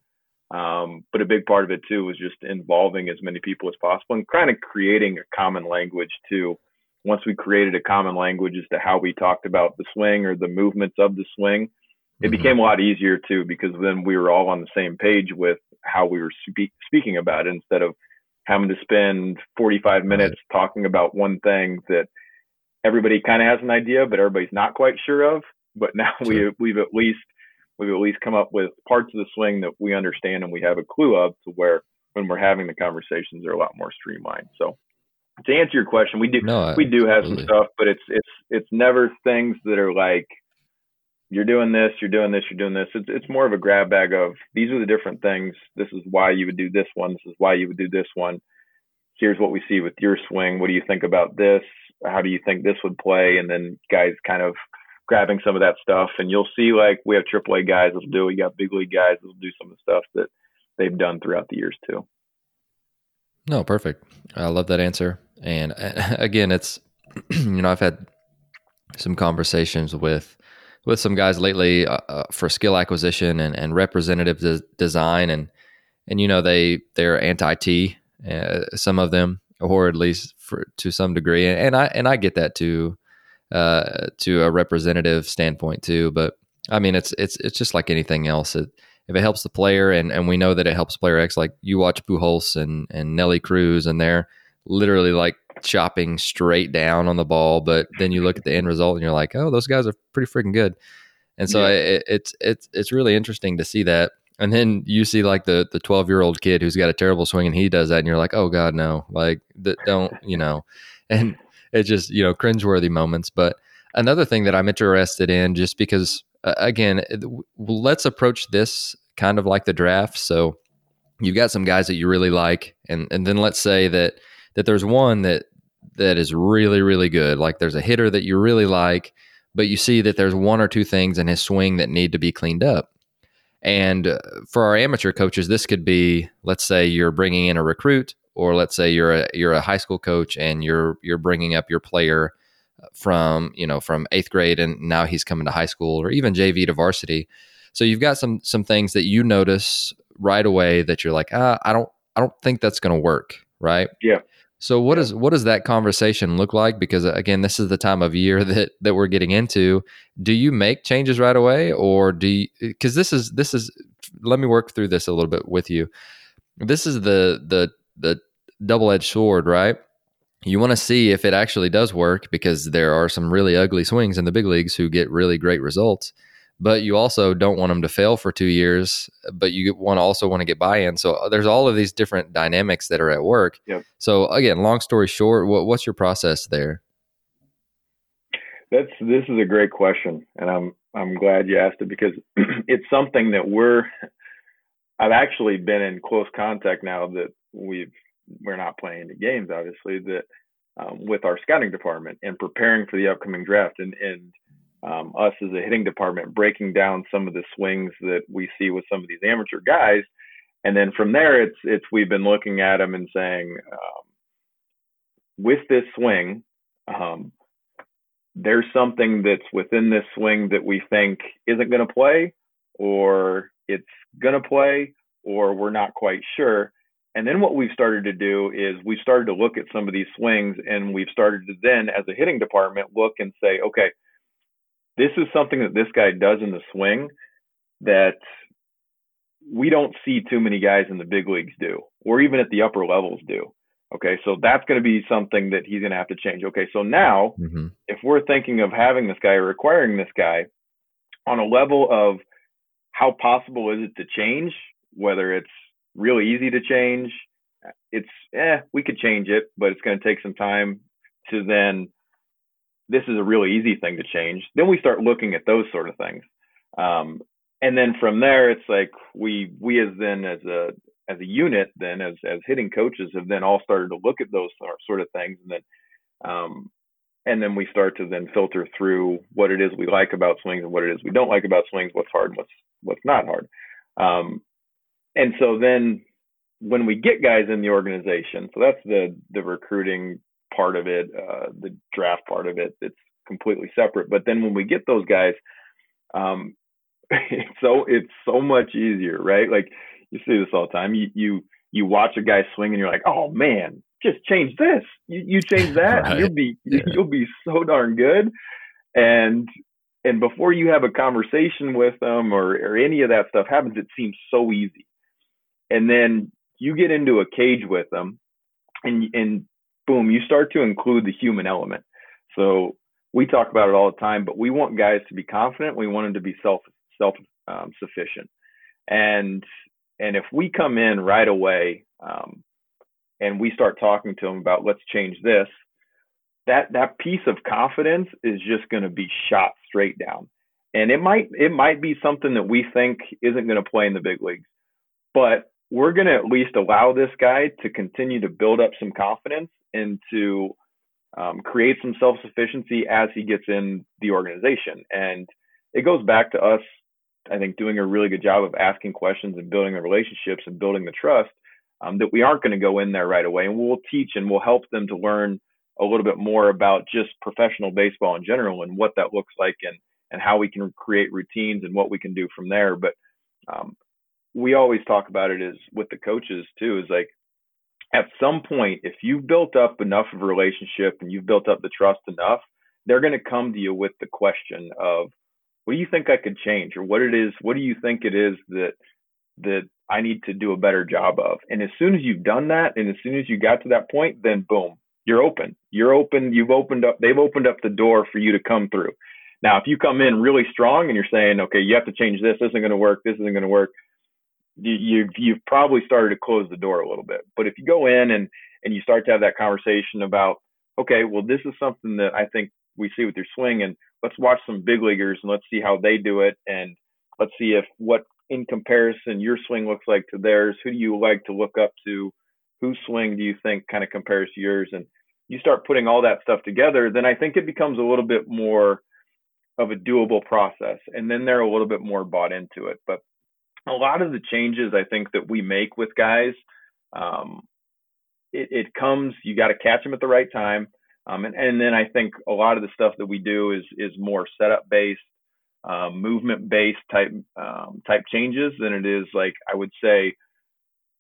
Um, but a big part of it too was just involving as many people as possible and kind of creating a common language too once we created a common language as to how we talked about the swing or the movements of the swing, it mm-hmm. became a lot easier too because then we were all on the same page with how we were speak, speaking about it instead of having to spend 45 minutes right. talking about one thing that everybody kind of has an idea but everybody's not quite sure of but now sure. we we've at least we've at least come up with parts of the swing that we understand and we have a clue of to where when we're having the conversations they're a lot more streamlined so to answer your question, we do no, we do have absolutely. some stuff, but it's it's it's never things that are like you're doing this, you're doing this, you're doing this. It's it's more of a grab bag of these are the different things. This is why you would do this one. This is why you would do this one. Here's what we see with your swing. What do you think about this? How do you think this would play? And then guys kind of grabbing some of that stuff. And you'll see like we have AAA guys that'll do. We got big league guys that'll do some of the stuff that they've done throughout the years too. No, perfect. I love that answer. And again, it's you know I've had some conversations with with some guys lately uh, uh, for skill acquisition and, and representative de- design, and and you know they they're anti T, uh, some of them, or at least for to some degree, and, and I and I get that too, uh, to a representative standpoint too. But I mean, it's it's it's just like anything else. It, if it helps the player, and, and we know that it helps player X, like you watch Pujols and and Nelly Cruz, and they're literally like chopping straight down on the ball, but then you look at the end result and you're like, oh, those guys are pretty freaking good. And so yeah. it, it's it's it's really interesting to see that. And then you see like the the 12 year old kid who's got a terrible swing and he does that and you're like oh god no. Like don't you know. And it's just you know cringeworthy moments. But another thing that i'm interested in just because uh, again let's approach this kind of like the draft. So you've got some guys that you really like. And and then let's say that that there's one that that is really really good. Like there's a hitter that you really like but you see that there's one or two things in his swing that need to be cleaned up and uh, for our amateur coaches, this could be, let's say you're bringing in a recruit, or let's say you're a you're a high school coach and you're you're bringing up your player from you know from eighth grade and now he's coming to high school or even JV to varsity. So you've got some some things that you notice right away that you're like, ah, I don't I don't think that's going to work, right? Yeah. So what is what does that conversation look like? Because uh, again, this is the time of year that that we're getting into. Do you make changes right away, or do you? Because this is this is. Let me work through this a little bit with you. This is the the the double edged sword, right? You want to see if it actually does work because there are some really ugly swings in the big leagues who get really great results but you also don't want them to fail for two years but you want also want to get buy-in. So uh, there's all of these different dynamics that are at work. Yep. so again long story short what, what's your process there? That's this is a great question and i'm i'm glad you asked it because it's something that we're i've actually been in close contact now that we've we're not playing the games obviously that um, with our scouting department and preparing for the upcoming draft. And and um, us as a hitting department breaking down some of the swings that we see with some of these amateur guys, and then from there it's it's we've been looking at them and saying, um, with this swing, um, there's something that's within this swing that we think isn't going to play, or it's going to play, or we're not quite sure. And then what we've started to do is we've started to look at some of these swings and we've started to then, as a hitting department, look and say, okay, this is something that this guy does in the swing that we don't see too many guys in the big leagues do, or even at the upper levels do. Okay, so that's going to be something that he's going to have to change. Okay, so now mm-hmm. if we're thinking of having this guy or requiring this guy on a level of how possible is it to change, whether it's really easy to change, it's eh, we could change it, but it's going to take some time to then this is a really easy thing to change. Then we start looking at those sort of things. Um, and then from there, it's like we we as then as a as a unit then as as hitting coaches have then all started to look at those sort of things and then um, and then we start to then filter through what it is we like about swings and what it is we don't like about swings, what's hard, what's what's not hard. Um, and so then when we get guys in the organization, so that's the the recruiting part of it, uh, the draft part of it, it's completely separate. But then when we get those guys, um, it's so it's so much easier, right? Like you see this all the time. You you you watch a guy swing and you're like, oh man, just change this. You you change that, right. you'll be yeah. you'll be so darn good. And and before you have a conversation with them or or any of that stuff happens, it seems so easy. And then you get into a cage with them, and and boom, you start to include the human element. So we talk about it all the time, but we want guys to be confident. We want them to be self self um, sufficient, and and if we come in right away um, and we start talking to them about let's change this, that that piece of confidence is just going to be shot straight down, and it might it might be something that we think isn't going to play in the big leagues, but we're going to at least allow this guy to continue to build up some confidence and to um, create some self sufficiency as he gets in the organization. And it goes back to us, I think, doing a really good job of asking questions and building the relationships and building the trust um, that we aren't going to go in there right away. And we'll teach and we'll help them to learn a little bit more about just professional baseball in general and what that looks like and, and how we can create routines and what we can do from there. But um, we always talk about it is with the coaches too is like at some point if you've built up enough of a relationship and you've built up the trust enough they're going to come to you with the question of what do you think i could change? or what it is what do you think it is that that i need to do a better job of? And as soon as you've done that and as soon as you got to that point then boom you're open. You're open you've opened up they've opened up the door for you to come through. Now if you come in really strong and you're saying okay you have to change this, this isn't going to work this isn't going to work you've you've probably started to close the door a little bit. But if you go in and and you start to have that conversation about, okay, well, this is something that I think we see with your swing, and let's watch some big leaguers and let's see how they do it, and let's see if what in comparison your swing looks like to theirs. Who do you like to look up to? Whose swing do you think kind of compares to yours? And you start putting all that stuff together, then I think it becomes a little bit more of a doable process. And then they're a little bit more bought into it. But a lot of the changes I think that we make with guys, um, it, it, comes, you got to catch them at the right time. Um, and, and, then I think a lot of the stuff that we do is, is more setup based, um, movement based type, um, type changes than it is like, I would say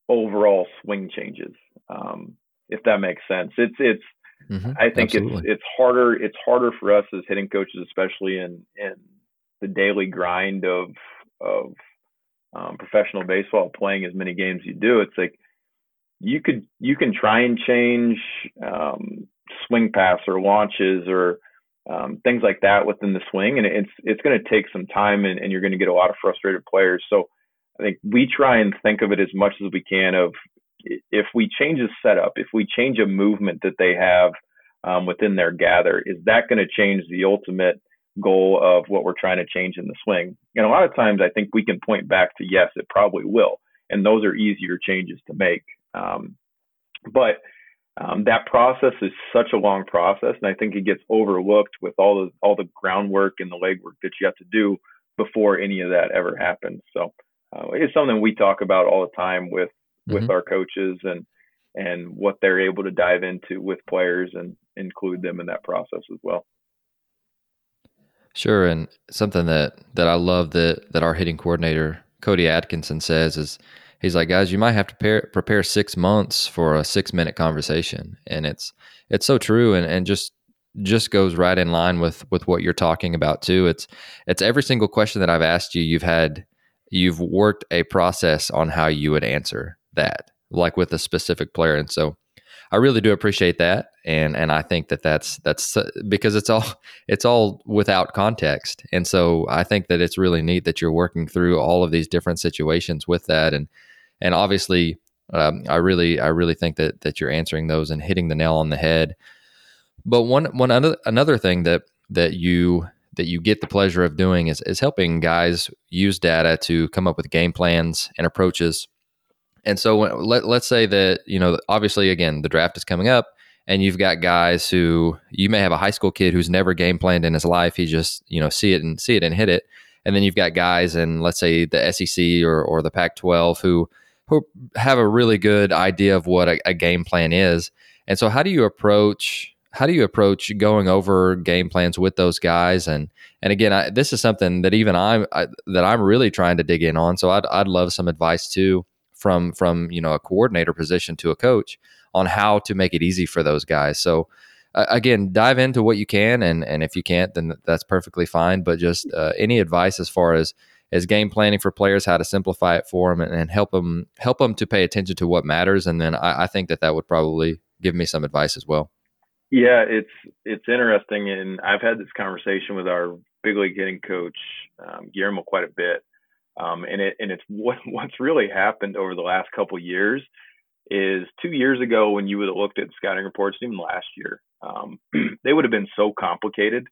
overall swing changes. Um, if that makes sense. It's, it's, Mm-hmm. I think Absolutely. it's it's harder it's harder for us as hitting coaches, especially in in the daily grind of of um, professional baseball, playing as many games you do. It's like you could you can try and change um, swing paths or launches or um, things like that within the swing, and it's it's going to take some time, and, and you're going to get a lot of frustrated players. So I think we try and think of it as much as we can of if we change a setup, if we change a movement that they have um, within their gather, is that going to change the ultimate goal of what we're trying to change in the swing? And a lot of times, I think we can point back to yes, it probably will, and those are easier changes to make. Um, but um, that process is such a long process, and I think it gets overlooked with all the all the groundwork and the legwork that you have to do before any of that ever happens. So uh, it's something we talk about all the time with with mm-hmm. our coaches and and what they're able to dive into with players and include them in that process as well. Sure, and something that that I love that that our hitting coordinator Cody Atkinson says is he's like, guys, you might have to prepare, prepare six months for a six minute conversation, and it's it's so true, and and just just goes right in line with with what you're talking about too. It's it's every single question that I've asked you, you've had you've worked a process on how you would answer that, like with a specific player. And so I really do appreciate that, and and I think that that's that's uh, because it's all it's all without context, and so I think that it's really neat that you're working through all of these different situations with that, and and obviously um, I really I really think that that you're answering those and hitting the nail on the head. But one one other another thing that that you that you get the pleasure of doing is is helping guys use data to come up with game plans and approaches and so when, let, let's say that, you know, obviously, again, the draft is coming up and you've got guys who you may have a high school kid who's never game planned in his life. He just, you know, see it and see it and hit it. And then you've got guys in, let's say, the SEC or, or the Pac 12 who, who have a really good idea of what a, a game plan is. And so, how do you approach how do you approach going over game plans with those guys and and again I, this is something that even I'm I, that I'm really trying to dig in on so I'd, I'd love some advice too from from you know a coordinator position to a coach on how to make it easy for those guys. So again, dive into what you can, and and if you can't, then that's perfectly fine. But just uh, any advice as far as as game planning for players, how to simplify it for them, and, and help them help them to pay attention to what matters. And then I, I think that that would probably give me some advice as well. Yeah, it's it's interesting, and I've had this conversation with our big league hitting coach um, Guillermo quite a bit. Um, and it and it's what what's really happened over the last couple years is two years ago when you would have looked at scouting reports, even last year, um, they would have been so complicated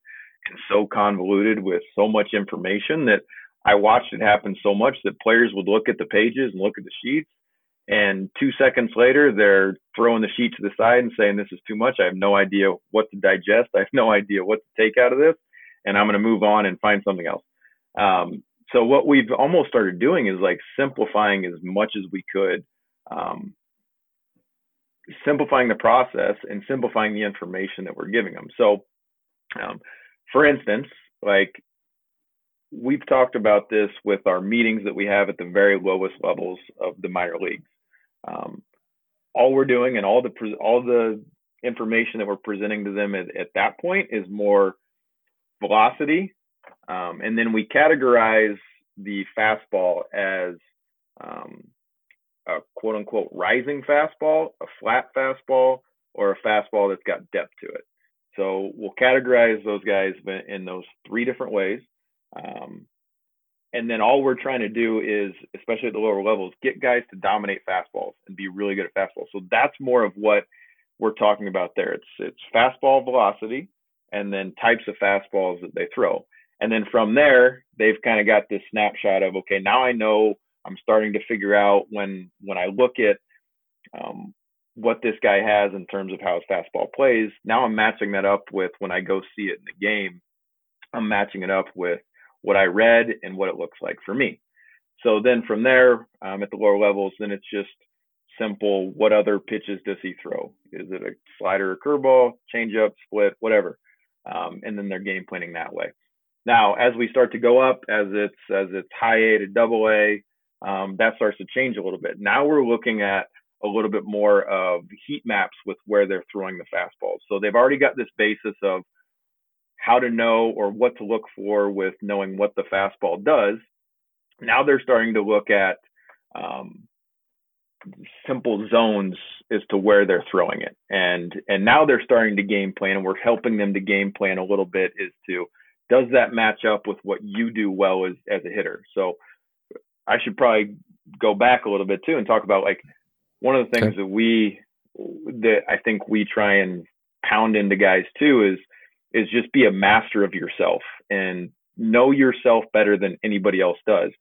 and so convoluted with so much information that I watched it happen so much that players would look at the pages and look at the sheets, and two seconds later they're throwing the sheet to the side and saying this is too much. I have no idea what to digest. I have no idea what to take out of this, and I'm going to move on and find something else. Um, so what we've almost started doing is like simplifying as much as we could um, simplifying the process and simplifying the information that we're giving them. So um, for instance like we've talked about this with our meetings that we have at the very lowest levels of the minor leagues. Um, all we're doing and all the all the information that we're presenting to them at, at that point is more velocity um, and then we categorize the fastball as um, a quote unquote rising fastball, a flat fastball, or a fastball that's got depth to it. So we'll categorize those guys in those three different ways. Um, and then all we're trying to do is, especially at the lower levels, get guys to dominate fastballs and be really good at fastballs. So that's more of what we're talking about there. It's it's fastball velocity and then types of fastballs that they throw. And then from there, they've kind of got this snapshot of okay, now I know I'm starting to figure out when when I look at um, what this guy has in terms of how his fastball plays. Now I'm matching that up with when I go see it in the game. I'm matching it up with what I read and what it looks like for me. So then from there, um, at the lower levels, then it's just simple. What other pitches does he throw? Is it a slider, a curveball, changeup, split, whatever? Um, and then they're game planning that way. Now, as we start to go up, as it's as it's high A to double A, um, that starts to change a little bit. Now we're looking at a little bit more of heat maps with where they're throwing the fastballs. So they've already got this basis of how to know or what to look for with knowing what the fastball does. Now they're starting to look at um, simple zones as to where they're throwing it, and and now they're starting to game plan, and we're helping them to game plan a little bit as to does that match up with what you do well as as a hitter. So I should probably go back a little bit too and talk about like one of the things okay. that we that I think we try and pound into guys too is is just be a master of yourself and know yourself better than anybody else does.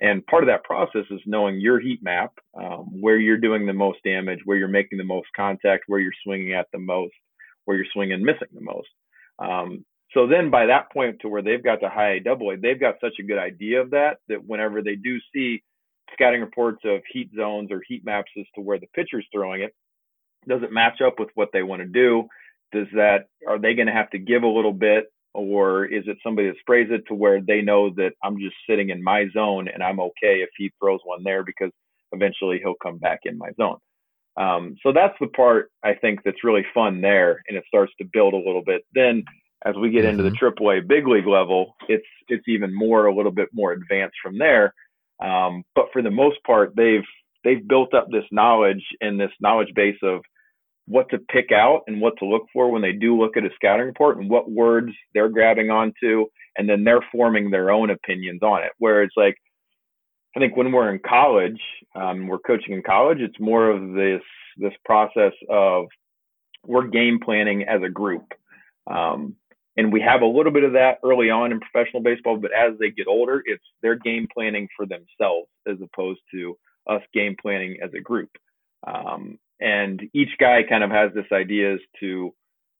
And part of that process is knowing your heat map, um, where you're doing the most damage, where you're making the most contact, where you're swinging at the most, where you're swinging and missing the most. Um, so then by that point to where they've got the high A double A, they've got such a good idea of that that whenever they do see scouting reports of heat zones or heat maps as to where the pitcher's throwing it, does it match up with what they want to do? Does that are they going to have to give a little bit, or is it somebody that sprays it to where they know that I'm just sitting in my zone and I'm okay if he throws one there because eventually he'll come back in my zone. Um, so that's the part I think that's really fun there, and it starts to build a little bit. Then as we get mm-hmm. into the AAA mm-hmm. big league level, it's it's even more a little bit more advanced from there. Um, but for the most part, they've they've built up this knowledge and this knowledge base of what to pick out and what to look for when they do look at a scouting report and what words they're grabbing onto, and then they're forming their own opinions on it. Where it's like, I think when we're in college, um, we're coaching in college, it's more of this this process of we're game planning as a group. Um, and we have a little bit of that early on in professional baseball, but as they get older, it's their game planning for themselves as opposed to us game planning as a group. Um, and each guy kind of has this idea as to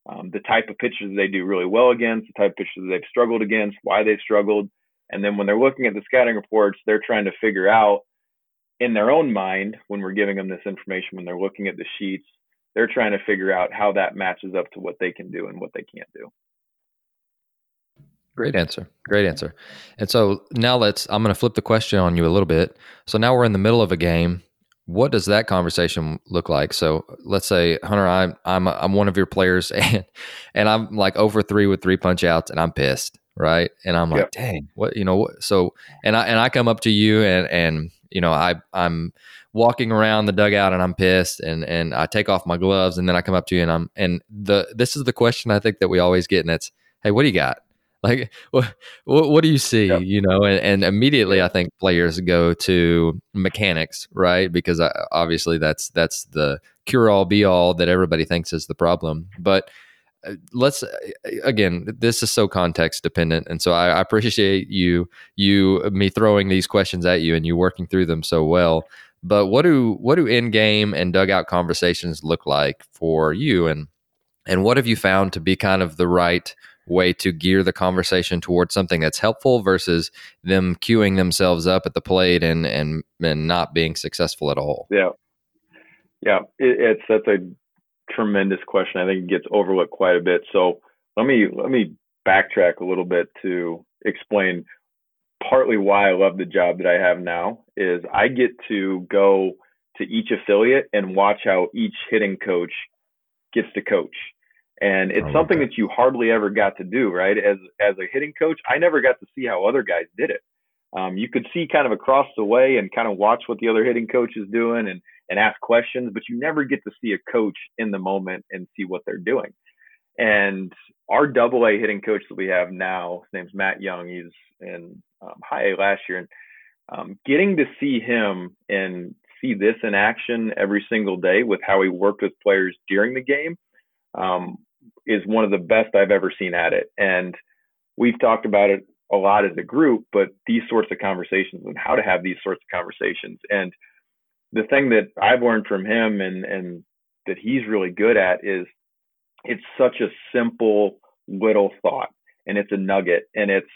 um, the type of pitches they do really well against, the type of pitches they've struggled against, why they've struggled. And then when they're looking at the scouting reports, they're trying to figure out in their own mind when we're giving them this information, when they're looking at the sheets, they're trying to figure out how that matches up to what they can do and what they can't do. Great answer. Great answer. And so now let's, I'm going to flip the question on you a little bit. So now we're in the middle of a game what does that conversation look like? So let's say Hunter, I'm I'm I'm one of your players, and and I'm like over three with three punch outs, and I'm pissed, right? And I'm like, yep. dang, what you know? So and I and I come up to you, and and you know I I'm walking around the dugout, and I'm pissed, and and I take off my gloves, and then I come up to you, and I'm and the this is the question I think that we always get, and it's, hey, what do you got? Like what, what do you see yep. you know and, and immediately i think players go to mechanics right? Because I, uh, obviously that's that's the cure all be all that everybody thinks is the problem. But uh, let's again this is so context dependent and so I, I appreciate you you me throwing these questions at you and you working through them so well. But what do what do in game and dugout conversations look like for you? And and what have you found to be kind of the right way to gear the conversation towards something that's helpful versus them queuing themselves up at the plate and and and not being successful at all? Yeah, yeah, it, it's that's a tremendous question. I think it gets overlooked quite a bit. So let me let me backtrack a little bit to explain partly why I love the job that I have now is I get to go to each affiliate and watch how each hitting coach gets to coach and it's something that. that you hardly ever got to do right as as a hitting coach i never got to see how other guys did it um, you could see kind of across the way and kind of watch what the other hitting coach is doing and and ask questions but you never get to see a coach in the moment and see what they're doing And our double A hitting coach that we have now, his name's Matt Young. He's in um, high A last year. And um, getting to see him and see this in action every single day with how he worked with players during the game um, is one of the best I've ever seen at it. And we've talked about it a lot as a group, but these sorts of conversations and how to have these sorts of conversations. And the thing that I've learned from him and, and that he's really good at is it's such a simple little thought and it's a nugget and it's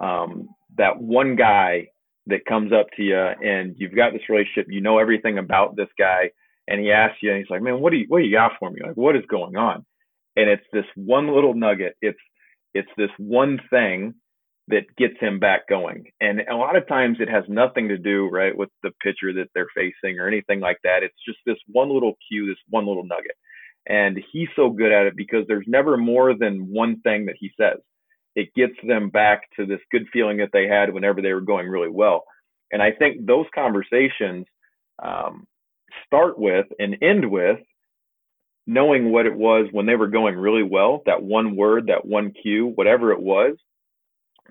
um, that one guy that comes up to you and you've got this relationship, you know everything about this guy, and he asks you, and he's like, "Man, what do you what do you got for me? Like, what is going on?" And it's this one little nugget. It's it's this one thing that gets him back going. And a lot of times it has nothing to do, right, with the pitcher that they're facing or anything like that. It's just this one little cue, this one little nugget. And he's so good at it because there's never more than one thing that he says it gets them back to this good feeling that they had whenever they were going really well. And I think those conversations um, start with and end with knowing what it was when they were going really well, that one word, that one cue, whatever it was,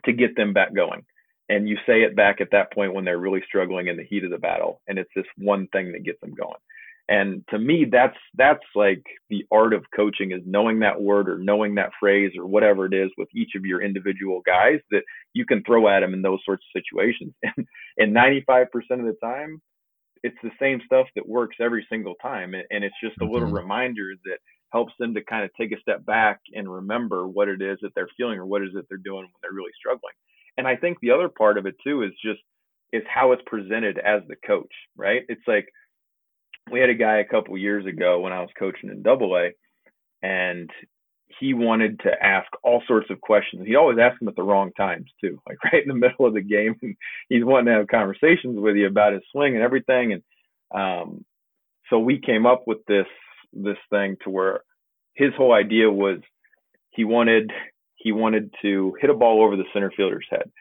to get them back going. And you say it back at that point when they're really struggling in the heat of the battle. And it's this one thing that gets them going and to me that's that's like the art of coaching is knowing that word or knowing that phrase or whatever it is with each of your individual guys that you can throw at them in those sorts of situations and and 95% of the time it's the same stuff that works every single time and it's just a little mm-hmm. reminder that helps them to kind of take a step back and remember what it is that they're feeling or what it is that they're doing when they're really struggling and i think the other part of it too is just is how it's presented as the coach right it's like we had a guy a couple years ago when I was coaching in Double A, and he wanted to ask all sorts of questions. He always asked them at the wrong times too, like right in the middle of the game. And he's wanting to have conversations with you about his swing and everything. And um, so we came up with this this thing to where his whole idea was he wanted he wanted to hit a ball over the center fielder's head,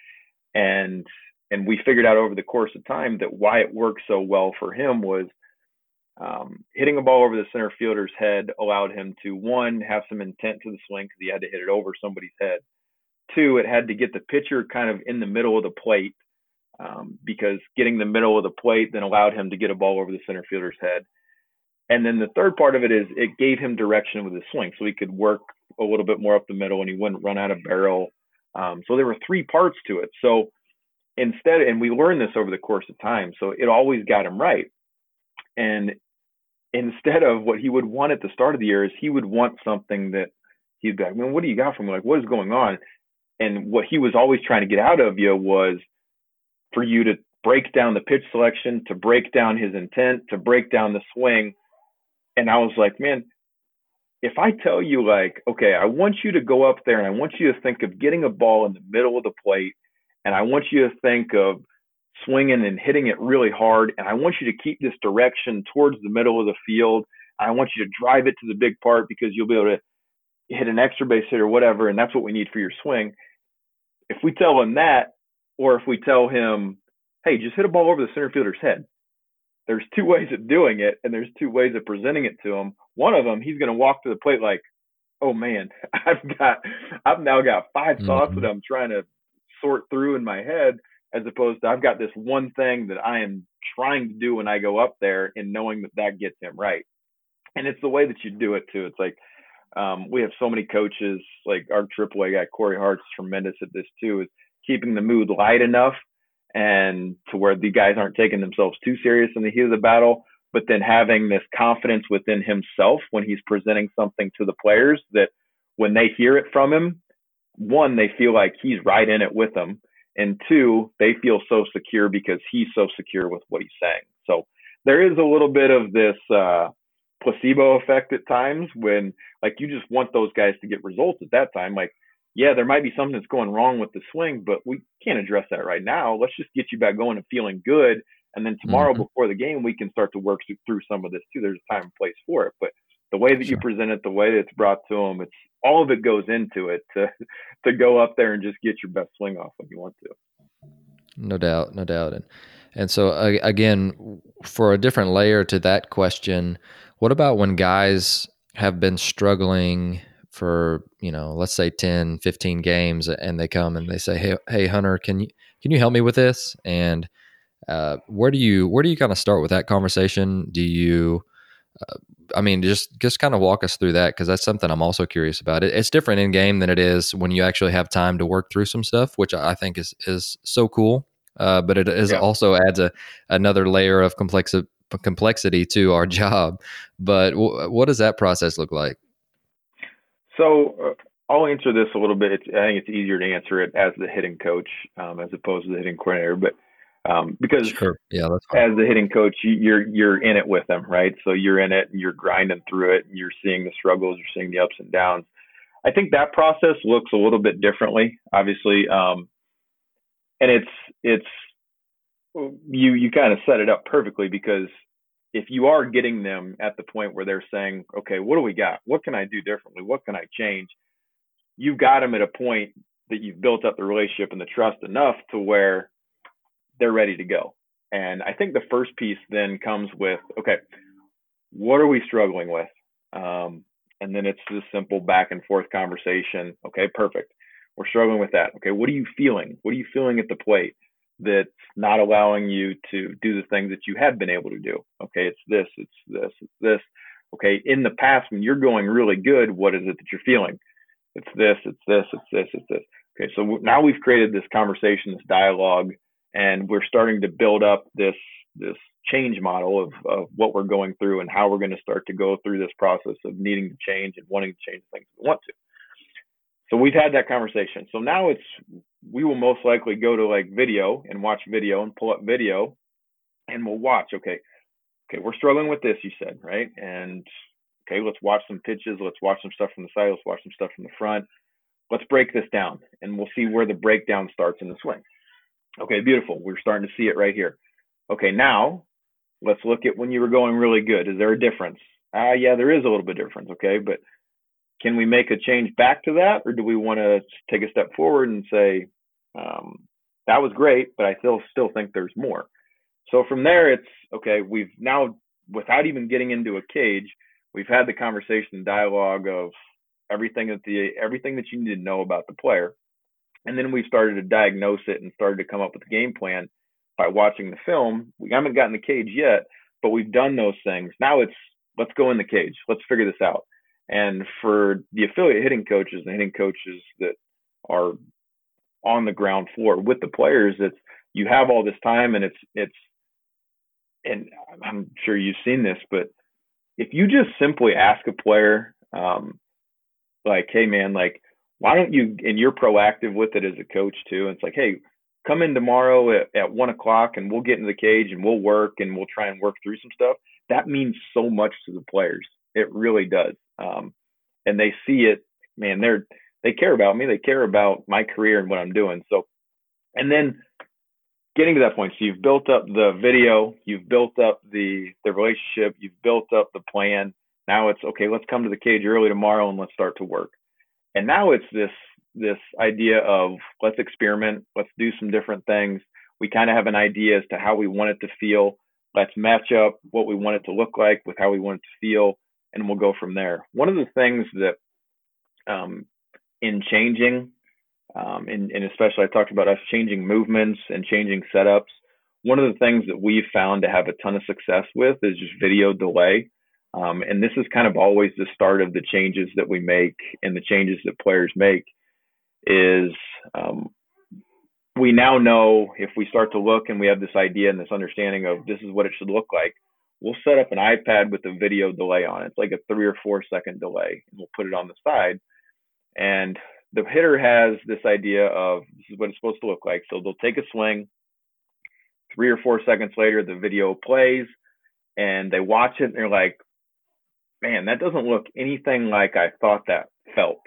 and and we figured out over the course of time that why it worked so well for him was um, hitting a ball over the center fielder's head allowed him to one have some intent to the swing because he had to hit it over somebody's head. Two, it had to get the pitcher kind of in the middle of the plate um, because getting the middle of the plate then allowed him to get a ball over the center fielder's head. And then the third part of it is it gave him direction with his swing, so he could work a little bit more up the middle and he wouldn't run out of barrel. Um, so there were three parts to it. So instead, and we learned this over the course of time, so it always got him right. And instead of what he would want at the start of the year is he would want something that he'd be like, man, what do you got from me? Like, what is going on? And what he was always trying to get out of you was for you to break down the pitch selection, to break down his intent, to break down the swing. And I was like, man, if I tell you like, okay, I want you to go up there and I want you to think of getting a ball in the middle of the plate, and I want you to think of swinging and hitting it really hard. And I want you to keep this direction towards the middle of the field. I want you to drive it to the big part because you'll be able to hit an extra base hit or whatever. And that's what we need for your swing. If we tell him that, or if we tell him, hey, just hit a ball over the center fielder's head, there's two ways of doing it and there's two ways of presenting it to him. One of them, he's going to walk to the plate like, oh man, I've got, I've now got 5 mm-hmm. thoughts that I'm trying to sort through in my head as opposed to I've got this one thing that I am trying to do when I go up there and knowing that that gets him right. And it's the way that you do it too. It's like um, we have so many coaches, like our AAA guy Corey Hart's tremendous at this too, is keeping the mood light enough and to where the guys aren't taking themselves too serious in the heat of the battle, but then having this confidence within himself when he's presenting something to the players that when they hear it from him, one, they feel like he's right in it with them and two, they feel so secure because he's so secure with what he's saying. So there is a little bit of this uh, placebo effect at times when, like, you just want those guys to get results at that time. Like, yeah, there might be something that's going wrong with the swing, but we can't address that right now. Let's just get you back going and feeling good. And then tomorrow mm-hmm. before the game, we can start to work through some of this too. There's a time and place for it. But the way that sure. you present it, the way that it's brought to them, it's all of it goes into it to to go up there and just get your best swing off when you want to. No doubt, no doubt, and and so uh, again, for a different layer to that question, what about when guys have been struggling for you know let's say 10 15 games and they come and they say hey hey hunter can you can you help me with this? And uh, where do you where do you kind of start with that conversation? Do you uh, i mean just just kind of walk us through that because that's something i'm also curious about it, it's different in game than it is when you actually have time to work through some stuff which i think is is so cool uh, but it is yeah. also adds a another layer of complexity complexity to our job but w- what does that process look like so uh, I'll answer this a little bit. It's, I think it's easier to answer it as the hitting coach um, as opposed to the hitting coordinator. But um, because sure. yeah, as the hitting coach, you, you're you're in it with them, right? So you're in it and you're grinding through it. And you're seeing the struggles, you're seeing the ups and downs. I think that process looks a little bit differently, obviously, um, and it's it's you you kind of set it up perfectly because if you are getting them at the point where they're saying, okay, what do we got? What can I do differently? What can I change? You've got them at a point that you've built up the relationship and the trust enough to where they're ready to go. And I think the first piece then comes with, okay, what are we struggling with? Um, and then it's this simple back and forth conversation. Okay, perfect. We're struggling with that. Okay, what are you feeling? What are you feeling at the plate? that's not allowing you to do the things that you have been able to do. Okay, it's this, it's this, it's this. Okay, in the past, when you're going really good, what is it that you're feeling? It's this, it's this, it's this, it's this. Okay, so now we've created this conversation, this dialogue, and we're starting to build up this this change model of, of what we're going through and how we're going to start to go through this process of needing to change and wanting to change things we want to. So we've had that conversation. So now it's we will most likely go to like video and watch video and pull up video and we'll watch. Okay, okay, we're struggling with this, you said, right? And okay, let's watch some pitches, let's watch some stuff from the side, let's watch some stuff from the front. Let's break this down and we'll see where the breakdown starts in the swing. Okay, beautiful. We're starting to see it right here. Okay, now let's look at when you were going really good. Is there a difference? Ah, uh, yeah, there is a little bit of difference. Okay, but can we make a change back to that, or do we want to take a step forward and say um, that was great, but I still still think there's more. So from there, it's okay. We've now, without even getting into a cage, we've had the conversation, and dialogue of everything that the everything that you need to know about the player, and then we started to diagnose it and started to come up with a game plan by watching the film. We haven't gotten the cage yet, but we've done those things. Now it's let's go in the cage. Let's figure this out. And for the affiliate hitting coaches and hitting coaches that are on the ground floor with the players, it's you have all this time and it's it's and I'm sure you've seen this, but if you just simply ask a player, um, like, hey man, like, why don't you and you're proactive with it as a coach too. And it's like, hey, come in tomorrow at, at one o'clock and we'll get in the cage and we'll work and we'll try and work through some stuff. That means so much to the players. It really does. Um, and they see it, man, they're, they care about me. They care about my career and what I'm doing. So, and then getting to that point, so you've built up the video, you've built up the, the relationship, you've built up the plan. Now it's okay, let's come to the cage early tomorrow and let's start to work. And now it's this, this idea of let's experiment, let's do some different things. We kind of have an idea as to how we want it to feel. Let's match up what we want it to look like with how we want it to feel and we'll go from there. One of the things that um, in changing, um, and, and, especially I talked about us changing movements and changing setups. One of the things that we've found to have a ton of success with is just video delay. Um, and this is kind of always the start of the changes that we make and the changes that players make is um, we now know if we start to look and we have this idea and this understanding of this is what it should look like we'll set up an iPad with a video delay on it. It's like a three or four second delay, and we'll put it on the side. And the hitter has this idea of this is what it's supposed to look like. So they'll take a swing. Three or four seconds later, the video plays, and they watch it, and they're like, "Man, that doesn't look anything like I thought that felt."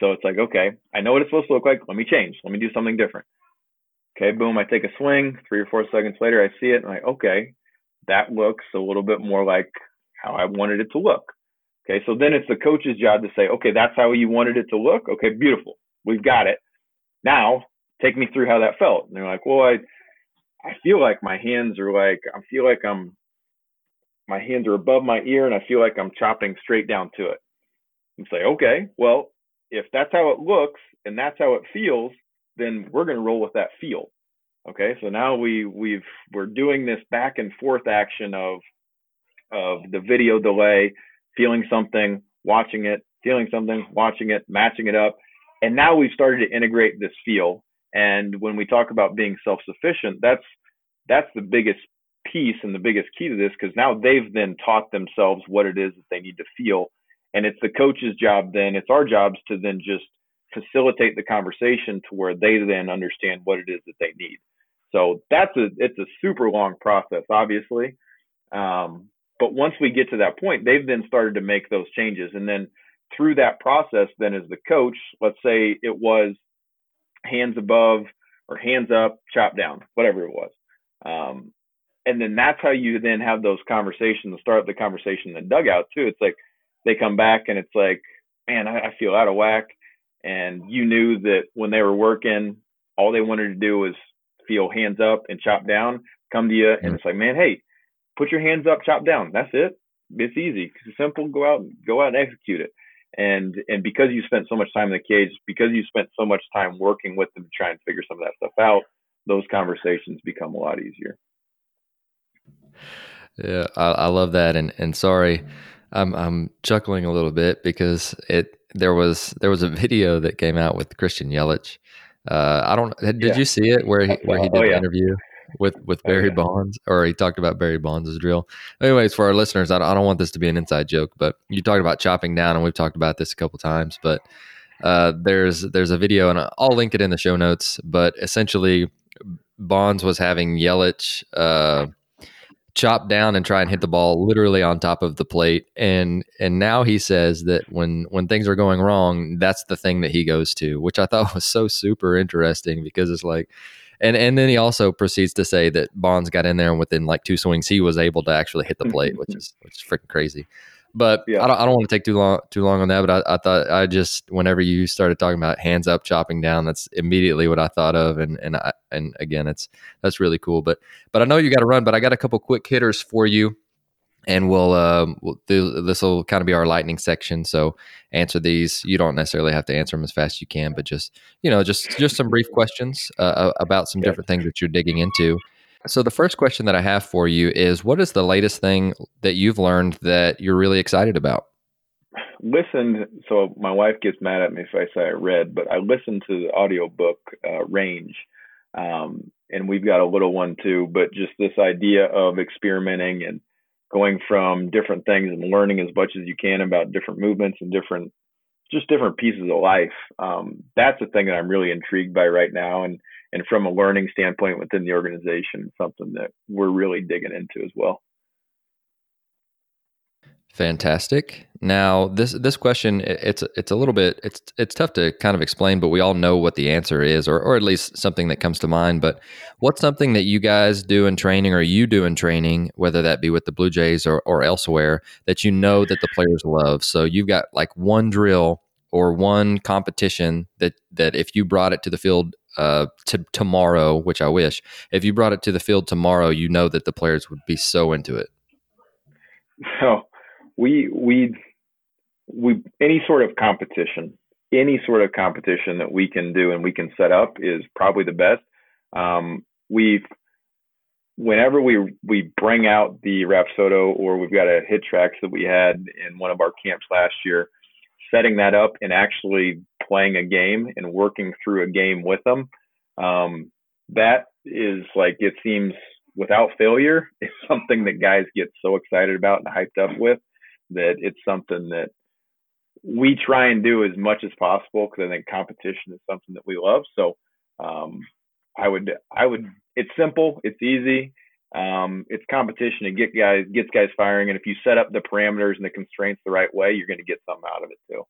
So it's like, okay, I know what it's supposed to look like. Let me change. Let me do something different. Okay, boom, I take a swing. Three or four seconds later, I see it, and I'm like, okay, that looks a little bit more like how I wanted it to look. Okay, so then it's the coach's job to say, okay, that's how you wanted it to look. Okay, beautiful. We've got it. Now take me through how that felt. And they're like, well, I I feel like my hands are like I feel like I'm my hands are above my ear and I feel like I'm chopping straight down to it. and say, okay, well, if that's how it looks and that's how it feels, then we're going to roll with that feel. Okay, so now we we've we're doing this back and forth action of of the video delay, feeling something, watching it, feeling something, watching it, matching it up, and now we've started to integrate this feel. And when we talk about being self-sufficient, that's that's the biggest piece and the biggest key to this because now they've then taught themselves what it is that they need to feel, and it's the coach's job then. It's our jobs to then just facilitate the conversation to where they then understand what it is that they need. So that's a it's a super long process, obviously. Um, but once we get to that point, they've then started to make those changes, and then through that process, then as the coach, let's say it was hands above or hands up, chop down, whatever it was. Um, and then that's how you then have those conversations, start the conversation in the dugout too. It's like they come back and it's like, man, I, I feel out of whack. And you knew that when they were working, all they wanted to do was feel hands up and chop down, come to you, and mm-hmm. it's like, man, hey, put your hands up, chop down. That's it. It's easy. It's simple. Go out, go out and execute it. And and because you spent so much time in the cage, because you spent so much time working with them to try and figure some of that stuff out, those conversations become a lot easier. Yeah, I, I love that. And and sorry, I'm I'm chuckling a little bit because it there was there was a video that came out with Christian Yelich. Uh, I don't. Did yeah. you see it where he where he did oh, yeah. the interview with with oh, Barry oh, yeah. Bonds, or he talked about Barry Bonds' drill? Anyways, for our listeners, I don't, I don't want this to be an inside joke, but you talked about chopping down, and we've talked about this a couple times. But uh, there's there's a video, and I'll link it in the show notes. But essentially, Bonds was having Yelich. Uh, chop down and try and hit the ball literally on top of the plate. And and now he says that when when things are going wrong that's the thing that he goes to which i thought was so super interesting because it's like and and then he also proceeds to say that bonds got in there and within like two swings he was able to actually hit the plate which is which is freaking crazy but yeah. I don't, I don't want to take too long too long on that. But I, I, thought I just whenever you started talking about hands up, chopping down, that's immediately what I thought of. And and I, and again, it's that's really cool. But but I know you got to run. But I got a couple quick hitters for you, and we'll, um, we'll this will kind of be our lightning section. So answer these. You don't necessarily have to answer them as fast as you can, but just you know just just some brief questions uh, about some different things that you're digging into. So, the first question that I have for you is what is the latest thing that you've learned that you're really excited about? Listened, so my wife gets mad at me if I say I read, but I listened to the audiobook uh, Range. Um, and we've got a little one too, but just this idea of experimenting and going from different things and learning as much as you can about different movements and different just different pieces of life. Um, that's the thing that I'm really intrigued by right now. And and from a learning standpoint within the organization, something that we're really digging into as well. Fantastic. Now, this this question it's it's a little bit it's it's tough to kind of explain, but we all know what the answer is, or or at least something that comes to mind. But what's something that you guys do in training, or you do in training, whether that be with the Blue Jays or or elsewhere, that you know that the players love? So you've got like one drill or one competition that that if you brought it to the field uh, to tomorrow, which I wish, if you brought it to the field tomorrow, you know that the players would be so into it. So we we we any sort of competition, any sort of competition that we can do and we can set up is probably the best. Um, we've whenever we we bring out the Rapsodo or we've got a HitTrax that we had in one of our camps last year setting that up and actually playing a game and working through a game with them, um, that is like it seems without failure is something that guys get so excited about and hyped up with that it's something that we try and do as much as possible because I think competition is something that we love. So um, I would I would it's simple, it's easy, um, it's competition. It get guys gets guys firing, and if you set up the parameters and the constraints the right way, you're going to get something out of it too.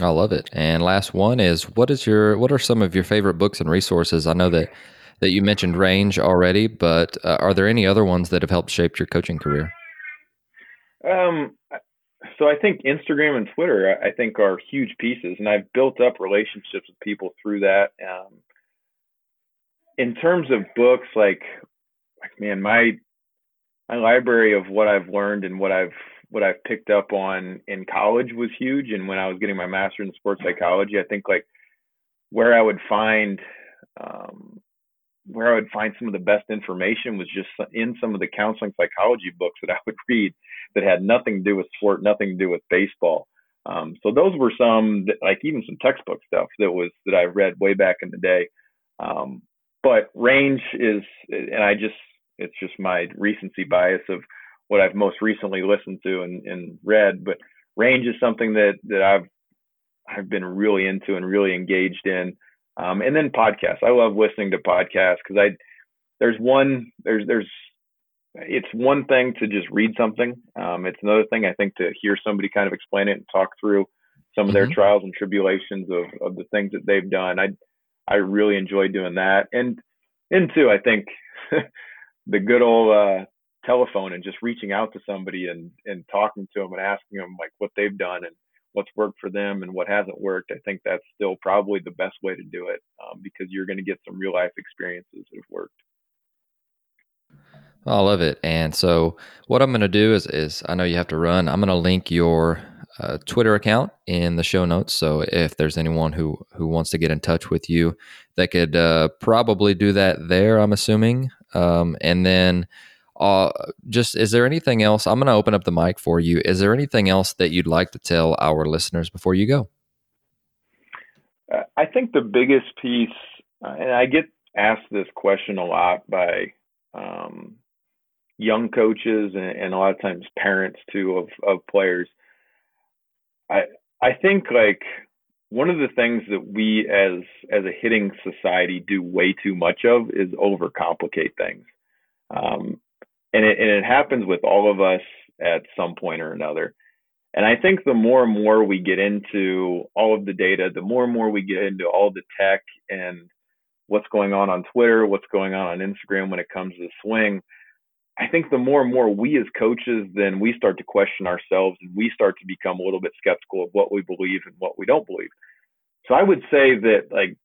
I love it. And last one is what is your what are some of your favorite books and resources? I know that that you mentioned Range already, but uh, are there any other ones that have helped shape your coaching career? Um, so I think Instagram and Twitter I think are huge pieces, and I've built up relationships with people through that. Um, in terms of books, like, like man, my my library of what I've learned and what I've what I've picked up on in college was huge, and when I was getting my master in sports psychology, I think like where I would find um, where I would find some of the best information was just in some of the counseling psychology books that I would read that had nothing to do with sport, nothing to do with baseball. Um, so those were some that, like even some textbook stuff that was that I read way back in the day. Um, but range is, and I just it's just my recency bias of what I've most recently listened to and, and read. But range is something that that I've I've been really into and really engaged in. Um, and then podcasts. I love listening to podcasts because I there's one there's there's it's one thing to just read something. Um, it's another thing I think to hear somebody kind of explain it and talk through some of their mm-hmm. trials and tribulations of of the things that they've done. I I really enjoy doing that. And and two, I think the good old uh, telephone and just reaching out to somebody and and talking to them and asking them like what they've done and what's worked for them and what hasn't worked. I think that's still probably the best way to do it um, because you're going to get some real life experiences that have worked. I love it. And so, what I'm going to do is, is I know you have to run. I'm going to link your uh, Twitter account in the show notes. So, if there's anyone who who wants to get in touch with you, they could uh, probably do that there. I'm assuming. Um, and then uh, just is there anything else? I'm going to open up the mic for you. Is there anything else that you'd like to tell our listeners before you go? Uh, I think the biggest piece, uh, and I get asked this question a lot by um, young coaches and, and, a lot of times parents too of, of players. I I think like one of the things that we as as a hitting society do way too much of is overcomplicate things. Um, and it, and it happens with all of us at some point or another. And I think the more and more we get into all of the data, the more and more we get into all the tech and what's going on on Twitter, what's going on on Instagram when it comes to swing, I think the more and more we as coaches, then we start to question ourselves and we start to become a little bit skeptical of what we believe and what we don't believe. So I would say that like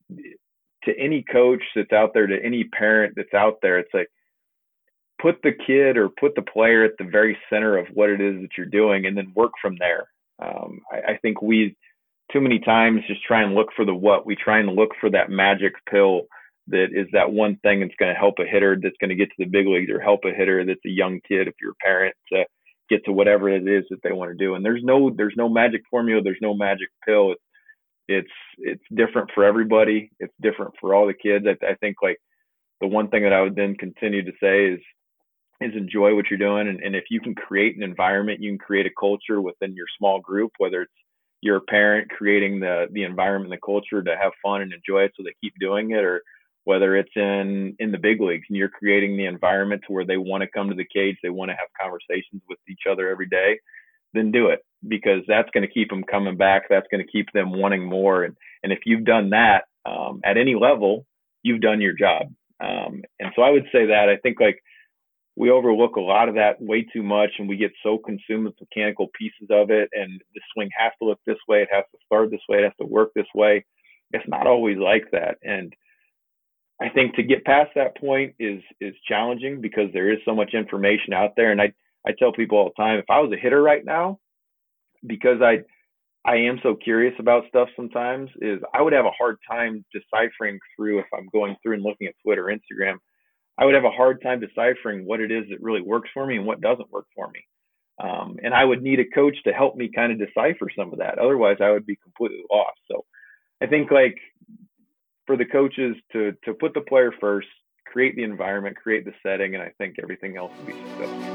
to any coach that's out there, to any parent that's out there, it's like put the kid or put the player at the very center of what it is that you're doing and then work from there. Um, I, I, think we too many times just try and look for the what. We try and look for that magic pill that is that one thing that's going to help a hitter that's going to get to the big leagues or help a hitter that's a young kid if you're a parent to get to whatever it is that they want to do. And there's no there's no magic formula. There's no magic pill. It's it's it's different for everybody. It's different for all the kids. I, I think like the one thing that I would then continue to say is is enjoy what you're doing. And, and if you can create an environment, you can create a culture within your small group, whether it's your parent creating the the environment, the culture to have fun and enjoy it, so they keep doing it, or whether it's in in the big leagues and you're creating the environment to where they want to come to the cage, they want to have conversations with each other every day, then do it because that's going to keep them coming back. That's going to keep them wanting more. And and if you've done that um, at any level, you've done your job. Um, and so I would say that I think like we overlook a lot of that way too much and we get so consumed with mechanical pieces of it and the swing has to look this way it has to start this way it has to work this way. It's not always like that and i think to get past that point is is challenging because there is so much information out there and i i tell people all the time if i was a hitter right now because i i am so curious about stuff sometimes is i would have a hard time deciphering through if i'm going through and looking at twitter instagram I would have a hard time deciphering what it is that really works for me and what doesn't work for me. Um, and I would need a coach to help me kind of decipher some of that. Otherwise, I would be completely lost. So I think like for the coaches to to put the player first, create the environment, create the setting, and I think everything else will be successful.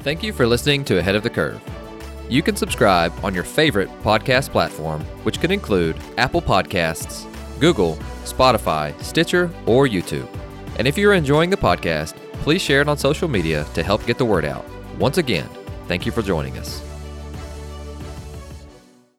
Thank you for listening to Ahead of the Curve. You can subscribe on your favorite podcast platform, which can include Apple Podcasts, Google, Spotify, Stitcher, or YouTube. And if you're enjoying the podcast, please share it on social media to help get the word out. Once again, thank you for joining us.